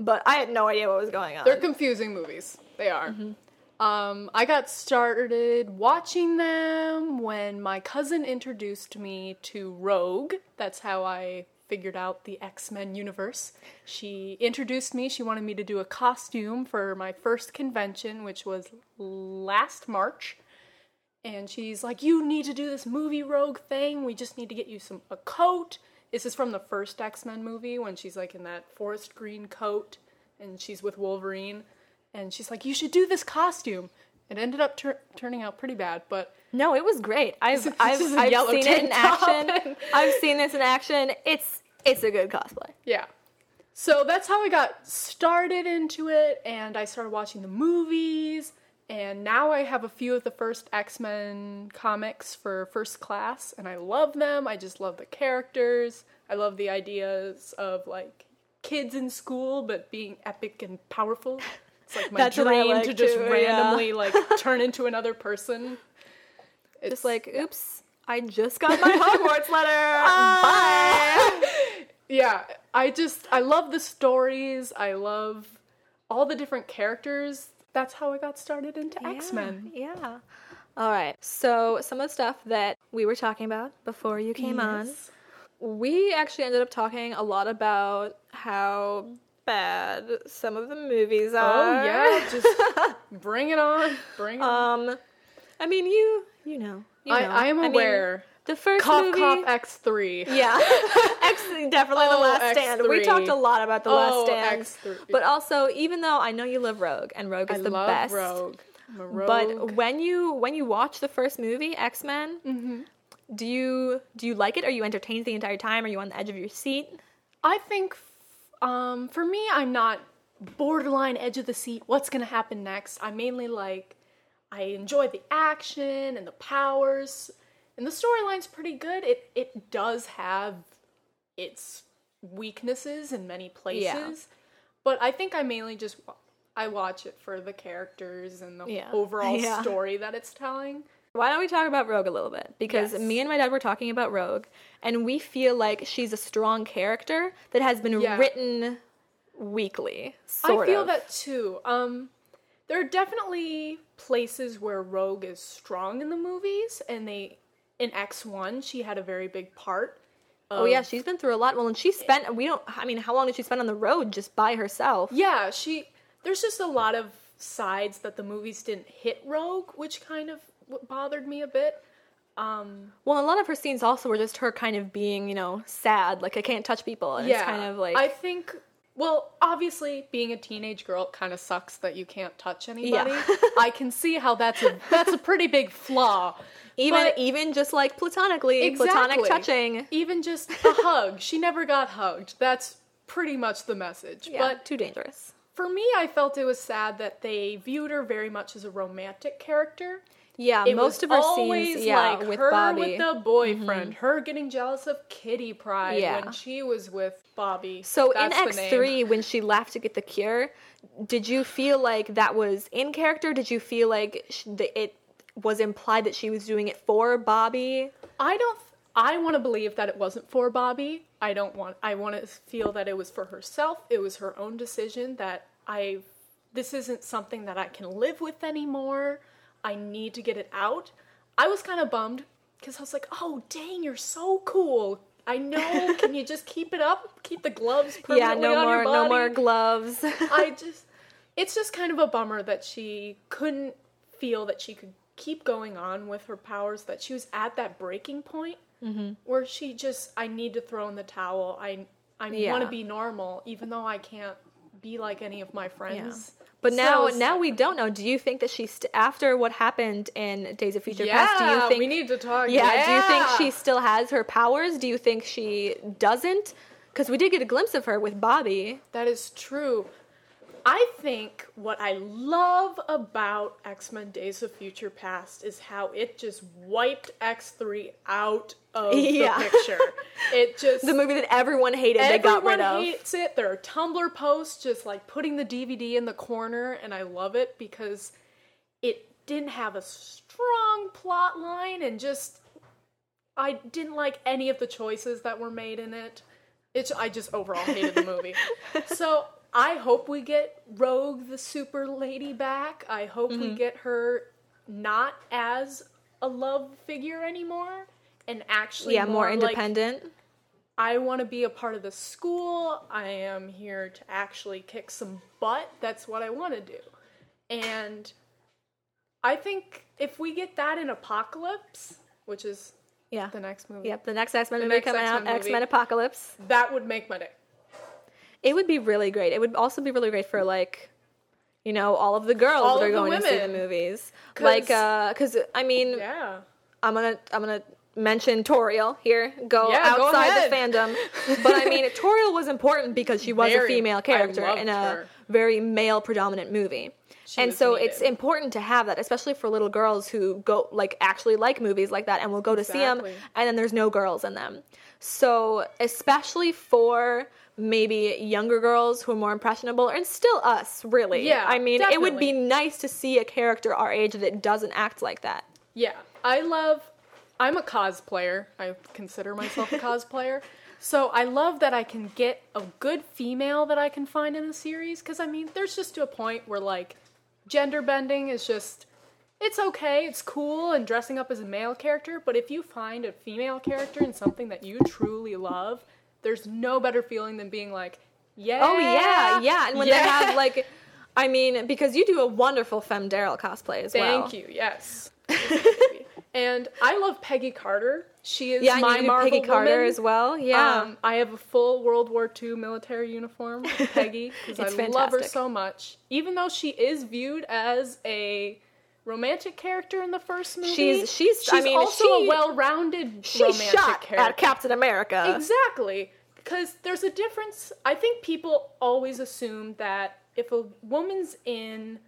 but I had no idea what was going on. They're confusing movies. They are. Mm-hmm. Um, I got started watching them when my cousin introduced me to Rogue. That's how I figured out the X Men universe. She introduced me, she wanted me to do a costume for my first convention, which was last March. And she's like, You need to do this movie Rogue thing. We just need to get you some a coat. This is from the first X Men movie when she's like in that forest green coat and she's with Wolverine. And she's like, You should do this costume. It ended up tur- turning out pretty bad, but No, it was great. I've I've, I've seen it in action. I've seen this in action. It's it's a good cosplay. yeah. So that's how I got started into it, and I started watching the movies. And now I have a few of the first X Men comics for first class, and I love them. I just love the characters. I love the ideas of like kids in school, but being epic and powerful. It's like my That's what I dream like to just too, yeah. randomly like turn into another person. It's Just like, oops, I just got my Hogwarts letter. Ah. Bye. yeah i just i love the stories i love all the different characters that's how i got started into x-men Yeah. All right. So some of the stuff that we were talking about before you came on, we actually ended up talking a lot about how bad some of the movies are. oh yeah just bring it on bring it on Um, I mean, you you know. You I, know. I am mean, aware the first cough movie. cough x3 Yeah, X definitely the Oh, Last Stand. We talked a lot about the Oh, Last Stand, X3. but also even though I know you love Rogue and Rogue is i the love best, rogue rogue. but when you when you watch the first movie X Men, Mm-hmm. do you do you like it? Are you entertained the entire time? Are you on the edge of your seat? I think, um, for me, I'm not borderline edge of the seat. What's gonna happen next? I mainly like, I enjoy the action and the powers, and the storyline's pretty good. It it does have its weaknesses in many places, but I think I mainly just I watch it for the characters and the Yeah. overall Yeah. story that it's telling. Why don't we talk about Rogue a little bit? Because Yes. me and my dad were talking about Rogue, and we feel like she's a strong character that has been Yeah. written weakly. Sort I feel of. that too. Um, there are definitely places where Rogue is strong in the movies, and they in X One she had a very big part. Oh yeah, she's been through a lot. Well, and she spent we don't. I mean, how long did she spend on the road just by herself? Yeah, she. There's just a lot of sides that the movies didn't hit Rogue, which kind of w- bothered me a bit. Um, well, a lot of her scenes also were just her kind of being, you know, sad, like I can't touch people, and yeah, it's kind of like I think. Well, obviously, being a teenage girl kind of sucks that you can't touch anybody. Yeah. I can see how that's a that's a pretty big flaw. even but- even just like platonically, platonic touching. Even just a hug. She never got hugged. That's pretty much the message. Yeah, But too dangerous. for me, I felt it was sad that they viewed her very much as a romantic character. Yeah, It most of her scenes, yeah, like with her Bobby. with the boyfriend, mm-hmm. her getting jealous of Kitty Pryde Yeah. when she was with Bobby. So in X three, when she left to get the cure, did you feel like that was in character? Did you feel like it was implied that she was doing it for Bobby? I don't. I want to believe that it wasn't for Bobby. I don't want. I want to feel that it was for herself. It was her own decision. That I. This isn't something that I can live with anymore. I need to get it out. I was kind of bummed because I was like, "Oh, dang, you're so cool. I know. Can you just keep it up? Keep the gloves Yeah, no more, no more gloves. I just it's just kind of a bummer that she couldn't feel that she could keep going on with her powers that she was at that breaking point Mm-hmm. where she just I need to throw in the towel. I I Yeah. want to be normal even though I can't be like any of my friends. But now, sad now we don't know. Do you think that she, st- after what happened in Days of Future Yeah, Past, do you think? we need to talk. yeah, do you think she still has her powers? Do you think she doesn't? Because we did get a glimpse of her with Bobby. That is true. I think what I love about X Men Days of Future Past is how it just wiped X3 out of Yeah. the picture. It just. The movie that everyone hated, they got rid of. Everyone hates it. There are Tumblr posts just like putting the DVD in the corner, and I love it because it didn't have a strong plot line and just I didn't like any of the choices that were made in it. It's I just overall hated the movie. so I hope we get Rogue the super lady back. I hope Mm-hmm. we get her not as a love figure anymore and actually yeah, more like, independent. I want to be a part of the school. I am here to actually kick some butt. That's what I want to do. And I think if we get that in Apocalypse, which is yeah. the next movie, Yep, the next X Men movie coming out, X-Men X Men. Apocalypse. that would make my day. It would be really great. It would also be really great for like, you know, all of the girls All that are going to see the movies. Like, uh, because I mean, Yeah. I'm gonna I'm gonna mention Tauriel here. Go Yeah, go outside the fandom, but I mean, Tauriel was important because she was a female character in a her. very male predominant movie. She and so needed. it's important to have that, especially for little girls who go like actually like movies like that and will go to see them, and then there's no girls in them. So especially for maybe younger girls who are more impressionable, and still us, really. Yeah, I mean, it would be nice to see a character our age that doesn't act like that. Yeah, I love. I'm a cosplayer. I consider myself a cosplayer. So I love that I can get a good female that I can find in a series. Because I mean, there's just to a point where like gender bending is just. It's okay, it's cool, and dressing up as a male character. But if you find a female character in something that you truly love, there's no better feeling than being like, yeah, Oh yeah, yeah. And when they yeah." have like, I mean, because you do a wonderful Femme Daryl cosplay as well. Thank you. Yes. and I love Peggy Carter. She is Yeah, and my you Marvel Peggy Carter woman. as well. Yeah. Um, I have a full World War II military uniform, Peggy, because I It's love her so much. Even though she is viewed as a romantic character in the first movie, She's- she's- I mean, also she- a well-rounded she romantic shot character. at Captain America. Exactly. Because there's a difference. I think people always assume that if a woman's in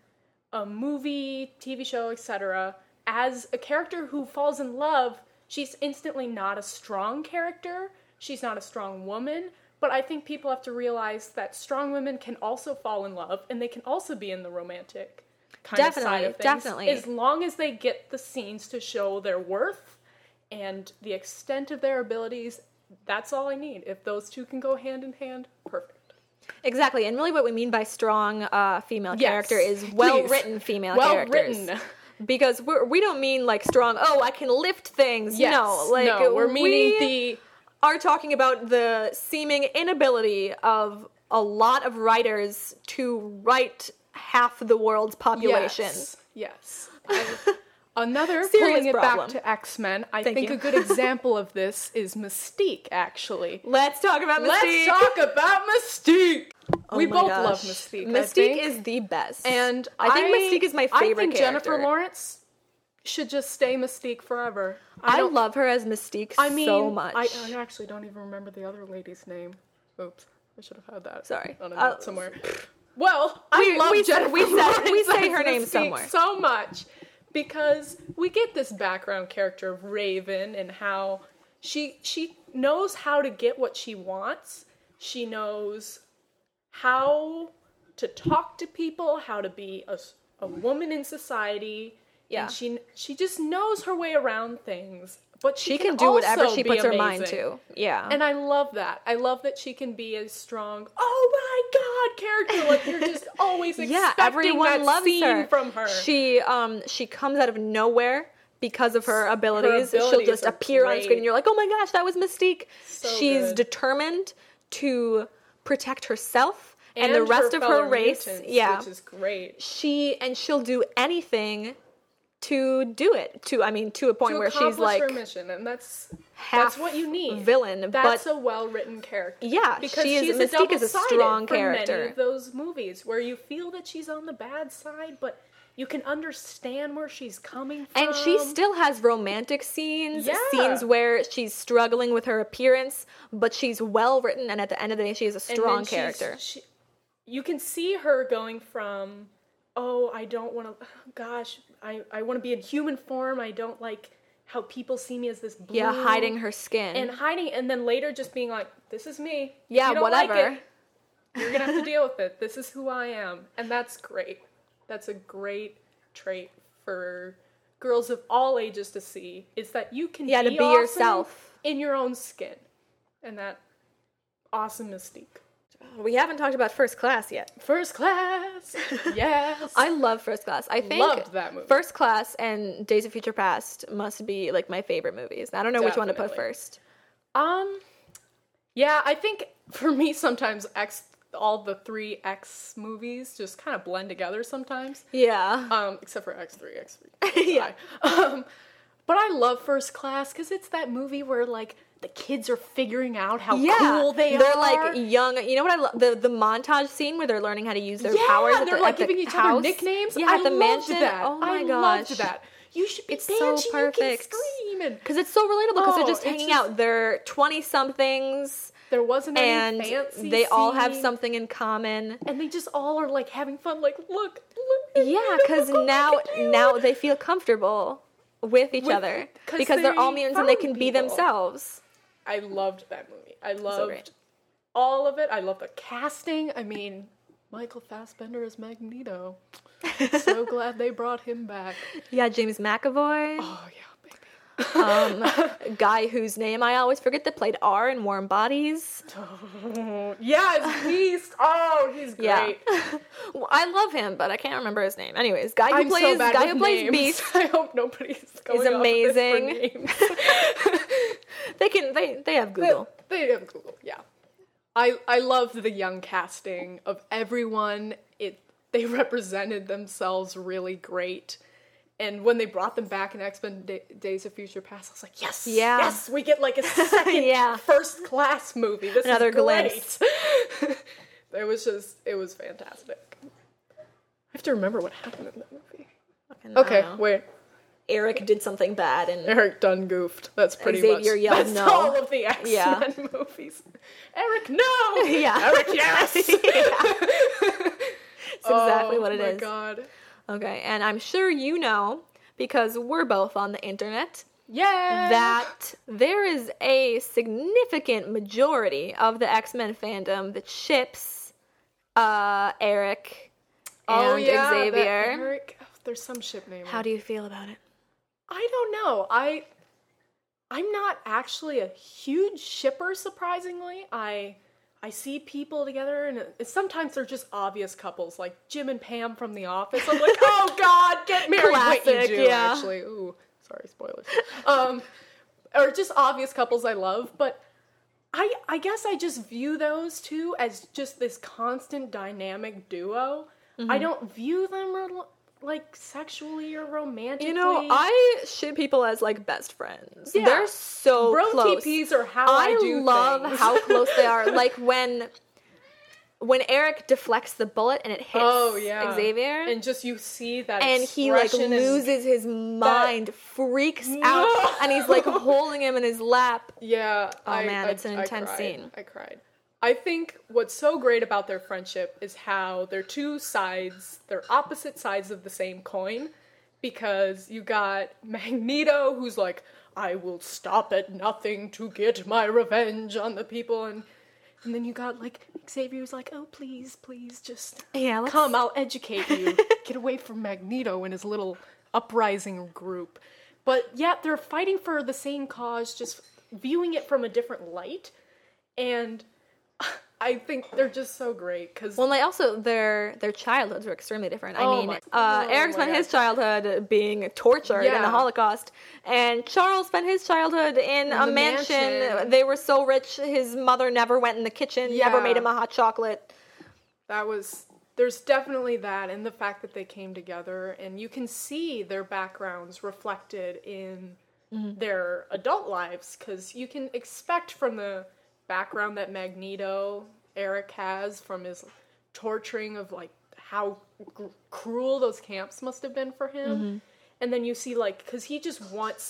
a movie, TV show, etc., as a character who falls in love, she's instantly not a strong character. She's not a strong woman. But I think people have to realize that strong women can also fall in love and they can also be in the romantic kind of side Definitely, of things. definitely. As long as they get the scenes to show their worth and the extent of their abilities, that's all I need. If those two can go hand in hand, perfect. Exactly. And really, what we mean by strong uh, female Yes, character is well written female Well characters. written. Because we're, we don't mean like strong. Oh, I can lift things. Yes. No, like no, we're meaning we the are talking about the seeming inability of a lot of writers to write half the world's population. Yes. yes. Another pulling it problem. back to X Men. I Thank think you. a good example of this is Mystique. Actually, Let's talk about Mystique. let's talk about Mystique. Oh we both gosh. love Mystique. I Mystique is the best, and I think Mystique is my favorite I think Jennifer. Lawrence should just stay Mystique forever. I, don't- love her as Mystique I mean, so much. I, I actually don't even remember the other lady's name. Oops, I should have had that. Sorry. on a Uh, note somewhere. Well, we- I love we Jennifer we said- we say her name somewhere. so much because we get this background character of Raven and how she she knows how to get what she wants. She knows how to talk to people, how to be a, a woman in society. Yeah. And she she just knows her way around things. But she, she can do whatever she puts her mind to. Yeah. And I love that. I love that she can be as strong, oh my god, character. Like you're just always expecting yeah, everyone that loves scene her. from her. She um she comes out of nowhere because of her abilities. She'll just appear on screen and you're like, "Oh my gosh, that was Mystique." So She's good. determined to protect herself and, the her rest of her race. mutants, yeah. which is great. she and she'll do anything to do it. To I mean, to a point To where she's like her mission, and that's that's what you need. villain, That's but a well-written character. Yeah, because she is- she's Mystique a is a strong character. Many of those movies where you feel that she's on the bad side, but you can understand where she's coming from. And she still has romantic scenes, Yeah. scenes where she's struggling with her appearance, but she's well written, and at the end of the day, she is a strong character. She, you can see her going from oh i don't want to gosh i i want to be in human form. I don't like how people see me as this blue. Yeah, hiding her skin. and hiding and then later just being like this is me. Yeah, you don't like whatever. it, you're gonna have to deal with it. This is who i am. And that's great. That's a great trait for girls of all ages to see is that you can Yeah, to be, be awesome yourself. in your own skin. And that awesome mystique we haven't talked about First Class yet. First class. Yes. I love First Class. I think Loved that movie. First Class and Days of Future Past must be like my favorite movies. I don't know which one to put Definitely. first. um Yeah, I think for me sometimes X all the 3 X movies just kind of blend together sometimes. Yeah. Um except for X3, X3. Yeah. Um but I love First Class cuz it's that movie where like the kids are figuring out how yeah, cool they are are. like young. You know what I love? The the montage scene where they're learning how to use their yeah, powers. At they're the, like giving each house. other nicknames. Yeah, I at the loved mansion. That. Oh my I gosh, loved that. You should be It's so dancing. You perfect. Because it's so relatable. Because Oh, they're just oh, hanging just- out. They're twenty somethings, there wasn't any and they all have something in common. and they just all are like having fun. Like, look, look. Yeah, because look what I now now they feel comfortable with each With- other 'cause because they're all mutants and they can be people. themselves. I loved that movie. I loved great. all of it. I love the casting. I mean, Michael Fassbender as Magneto. so glad they brought him back. Yeah, James McAvoy, Oh yeah. Um, guy whose name I always forget that played R in Warm Bodies. Yes, Beast. Oh, he's great. Yeah, well, I love him, but I can't remember his name. Anyways, guy who I'm plays so guy who plays names. Beast. I hope nobody's going off amazing. This for names. They can they they have Google. They have Google, yeah. I I loved the young casting of everyone. It they represented themselves really great. And when they brought them back in X Men Days of Future Past, I was like, yes, Yeah. yes, we get like a second Yeah. first class movie. This Another is great. glimpse. it was just, it was fantastic. I have to remember what happened in that movie. Okay, know. wait. Erik did something bad and Erik done goofed. That's pretty Xavier much yelled that's no. all of the X Men Yeah. movies. Erik, no. Yeah. Erik, yes. it's exactly oh what it oh my god. Okay, and I'm sure you know because we're both on the internet Yeah. that there is a significant majority of the X-Men fandom that ships uh Erik and oh yeah, Xavier. Erik. oh, there's some ship name. How do you feel about it? I don't know. I I'm not actually a huge shipper. Surprisingly, I I see people together, and it, sometimes they're just obvious couples, like Jim and Pam from The Office. I'm like, oh God, get married. Wait, Classic, you do yeah. actually. Ooh, sorry, spoilers. Um, or just obvious couples I love, but. I, I guess I just view those two as just this constant dynamic duo. Mm-hmm. I don't view them like sexually or romantically. You know, I ship people as like best friends. Yeah. They're so Bro close. TPs are how I, I do love things. how close they are. Like when when Erik deflects the bullet and it hits oh yeah Xavier and just you see that and he like loses his mind, freaks out, and he's like holding him in his lap. yeah Oh, I- man, I- it's an intense cried. scene. I cried I think what's so great about their friendship is how they're two sides they're opposite sides of the same coin because you got Magneto who's like I will stop at nothing to get my revenge on the people and and then you got like Xavier who's like, oh please, please just Yeah, let's- come, I'll educate you. Get away from Magneto and his little uprising group. But yet they're fighting for the same cause, just viewing it from a different light. And I think they're just so great because Well, they also their their childhoods were extremely different. I Oh mean, my- uh, oh Erik spent his childhood being tortured in the Holocaust, and Charles spent his childhood in, a the mansion. mansion. They were so rich, his mother never went in the kitchen, never made him a hot chocolate. that was there's definitely that and the fact that they came together and you can see their backgrounds reflected in their adult lives because you can expect from the background that magneto erik has from his torturing of like how gr- cruel those camps must have been for him mm-hmm. and then you see like because he just wants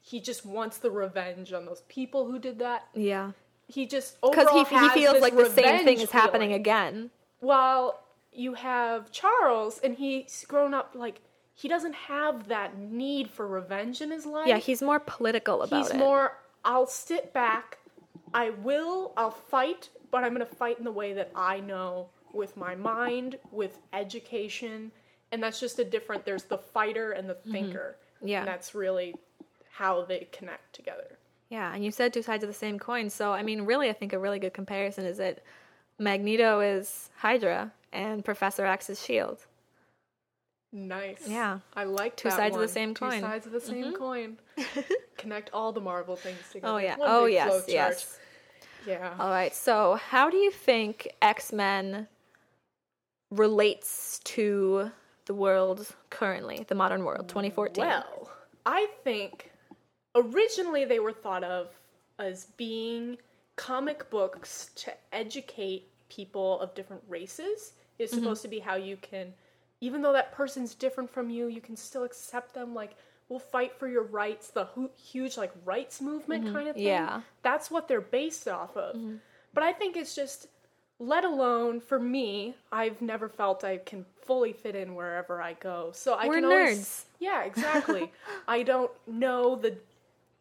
he just wants the revenge on those people who did that Yeah, he just because he, he feels this like the same thing is happening feeling. again. while you have Charles, and he's grown up like he doesn't have that need for revenge in his life. Yeah, he's more political about he's it. He's more. I'll sit back. I will. I'll fight, but I'm gonna fight in the way that I know, with my mind, with education, and that's just a different. There's the fighter and the thinker. Mm-hmm. Yeah. and that's really how they connect together. Yeah, and you said two sides of the same coin. So, I mean, really, I think a really good comparison is that Magneto is Hydra and Professor X is Shield. Nice. Yeah. I like Two sides of the same Two coin. Mm-hmm. sides of the same coin. Connect all the Marvel things together. Oh yeah. One oh yes. Yes. Yeah. All right. So, how do you think X Men relates to the world currently, the modern world, 2014? Well, I think originally they were thought of as being comic books to educate people of different races. Is Mm-hmm. supposed to be how you can, even though that person's different from you, you can still accept them. Like, we'll fight for your rights, the hu- huge, like, rights movement kind of thing. Mm-hmm. Yeah. That's what they're based off of. But I think it's just, let alone for me, I've never felt I can fully fit in wherever I go. So I We're can always nerds. yeah, exactly. I don't know the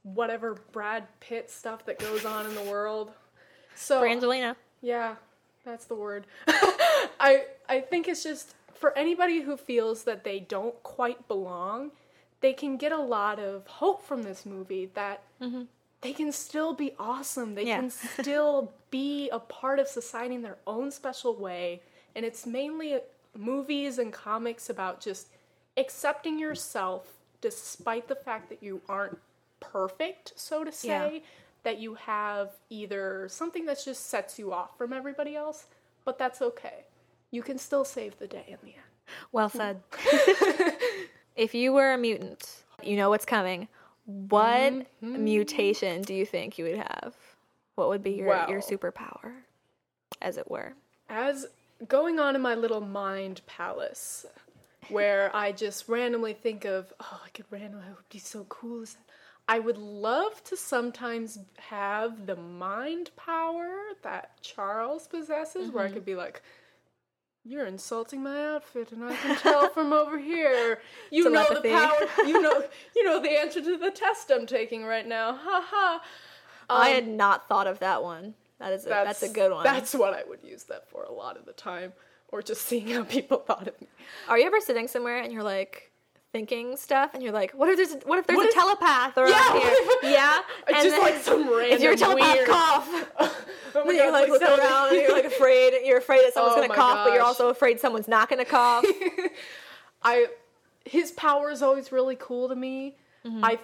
whatever Brad Pitt stuff that goes on in the world. So Brangelina. yeah, that's the word. I I think it's just for anybody who feels that they don't quite belong, they can get a lot of hope from this movie that mm-hmm. they can still be awesome. They Yeah. can still be a part of society in their own special way. And it's mainly movies and comics about just accepting yourself despite the fact that you aren't perfect, so to say, Yeah. that you have either something that just sets you off from everybody else, but that's okay. You can still save the day in the end. Well said. if you were a mutant, you know what's coming. What Mm-hmm. mutation do you think you would have? What would be your, your superpower, as it were? as going on in my little mind palace where I just randomly think of, oh, I could randomly, I would be so cool. as that. I would love to sometimes have the mind power that Charles possesses, where I could be like, you're insulting my outfit, and I can tell from over here. You know the power. You know, you know the answer to the test I'm taking right now. Ha ha. I um, had not thought of that one. That is a, that's, a good one. That's what I would use that for a lot of the time, or just seeing how people thought of me. Are you ever sitting somewhere and you're like thinking stuff, and you're like, what if there's a, what if there's What a if- telepath around Yeah, here? yeah, It's just like some If you're a telepath, weird- cough. Oh my you're God, like looking around and you're like afraid. You're afraid that someone's Oh gonna cough, but you're also afraid someone's not gonna cough. I his power is always really cool to me. Mm-hmm. I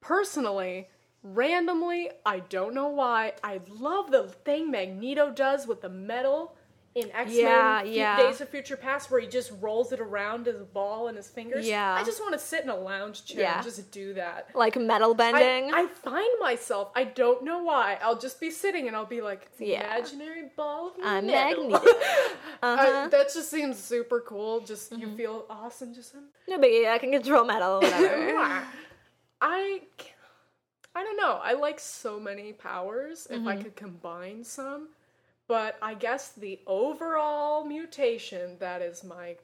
personally, randomly, I don't know why, I love the thing Magneto does with the metal in X Men Yeah, yeah. Days of Future Past, where he just rolls it around as a ball in his fingers. Yeah. I just want to sit in a lounge chair Yeah. and just do that. like metal bending. I, I find myself, I don't know why. I'll just be sitting and I'll be like, Yeah. imaginary ball of metal. Magneto. Uh-huh. that just seems super cool. Just you Mm-hmm. feel awesome. Just no biggie. I can control metal. Whatever. I, I don't know. I like so many powers. If Mm-hmm. I could combine some, but I guess the overall mutation that is my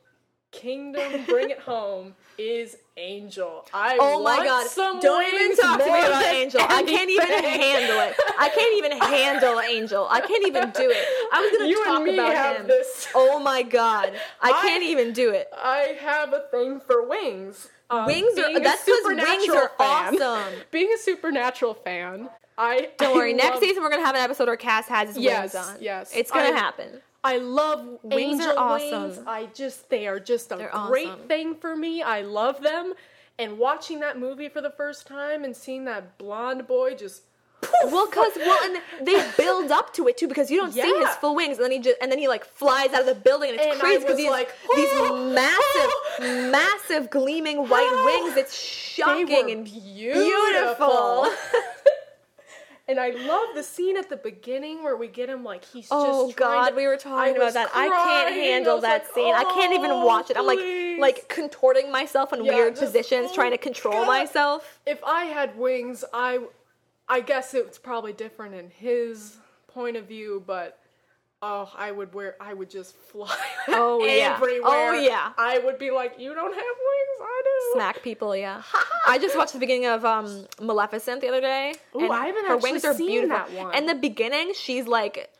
kingdom, bring it home, is Angel. I Oh my god! Don't even talk to me about Angel. I can't even handle it. I can't even handle Angel. I can't even do it. I was gonna You and talk me about have him. this. Oh my god! I I- can't even do it. I have a thing for wings. Um, Wings are that's because wings are fan- awesome. Being a supernatural fan, I Don't I worry. Next season we're gonna have an episode where Cass has his Yes, wings on. yes. It's gonna I- happen. I love Wings angel are wings. awesome. I just they are just a They're great awesome. thing for me. I love them. And watching that movie for the first time and seeing that blonde boy just Well, cause well, and they build up to it too because you don't see his full wings, and then he just and then he like flies out of the building, and it's And crazy because these like, these "Oh, massive, massive gleaming white Oh, wings. It's shocking and beautiful. beautiful. and I love the scene at the beginning where we get him like he's Oh just trying God, to- we were talking I about that. I can't crying. I handle that like, scene. I can't even "Oh, watch it. I'm like please." like contorting myself in Yeah, weird just, positions, "Oh, trying to control God." myself. if I had wings, I I guess it's probably different in his point of view, but Oh, I would wear. I would just fly. Oh, yeah. everywhere. Oh, yeah. I would be like, you don't have wings. I do. Smack people, yeah. I just watched the beginning of um, Maleficent the other day. And I haven't her actually wings are seen beautiful. that one. In the beginning, she's like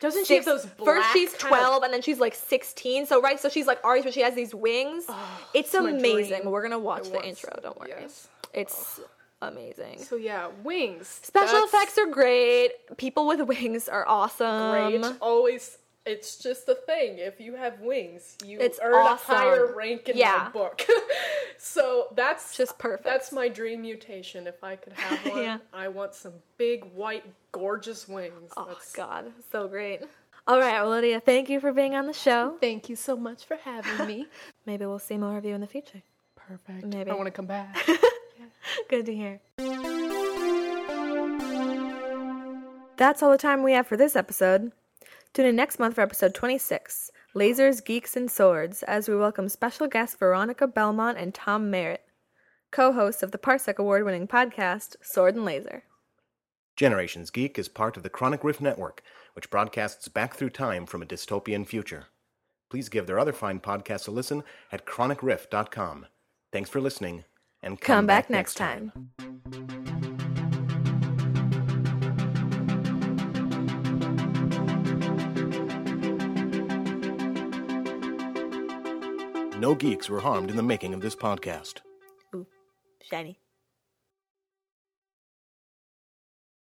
Doesn't she have those first she's kind of- 12 and then she's like 16 so right so she's like Ari but she has these wings it's amazing we're gonna watch It the intro don't worry Yes. it's amazing So yeah, wings. special That's effects are great people with wings are awesome great. Always. It's just a thing. If you have wings, you It's earn awesome. a higher rank in Yeah. my book. so that's Just perfect. That's my dream mutation. If I could have one, Yeah. I want some big white gorgeous wings. oh That's- god so great all right well lydia thank you for being on the show Thank you so much for having me. maybe we'll see more of you in the future Perfect. Maybe. I want to come back. Good to hear. That's all the time we have for this episode. Tune in next month for episode 26 Lasers, Geeks, and Swords as we welcome special guests Veronica Belmont and Tom Merritt, co hosts of the Parsec Award winning podcast Sword and Laser. Generations Geek is part of the Chronic Rift Network, which broadcasts back through time from a dystopian future. Please give their other fine podcasts a listen at chronicrift.com. Thanks for listening, and come, Come back next time. No geeks were harmed in the making of this podcast. Ooh, shiny.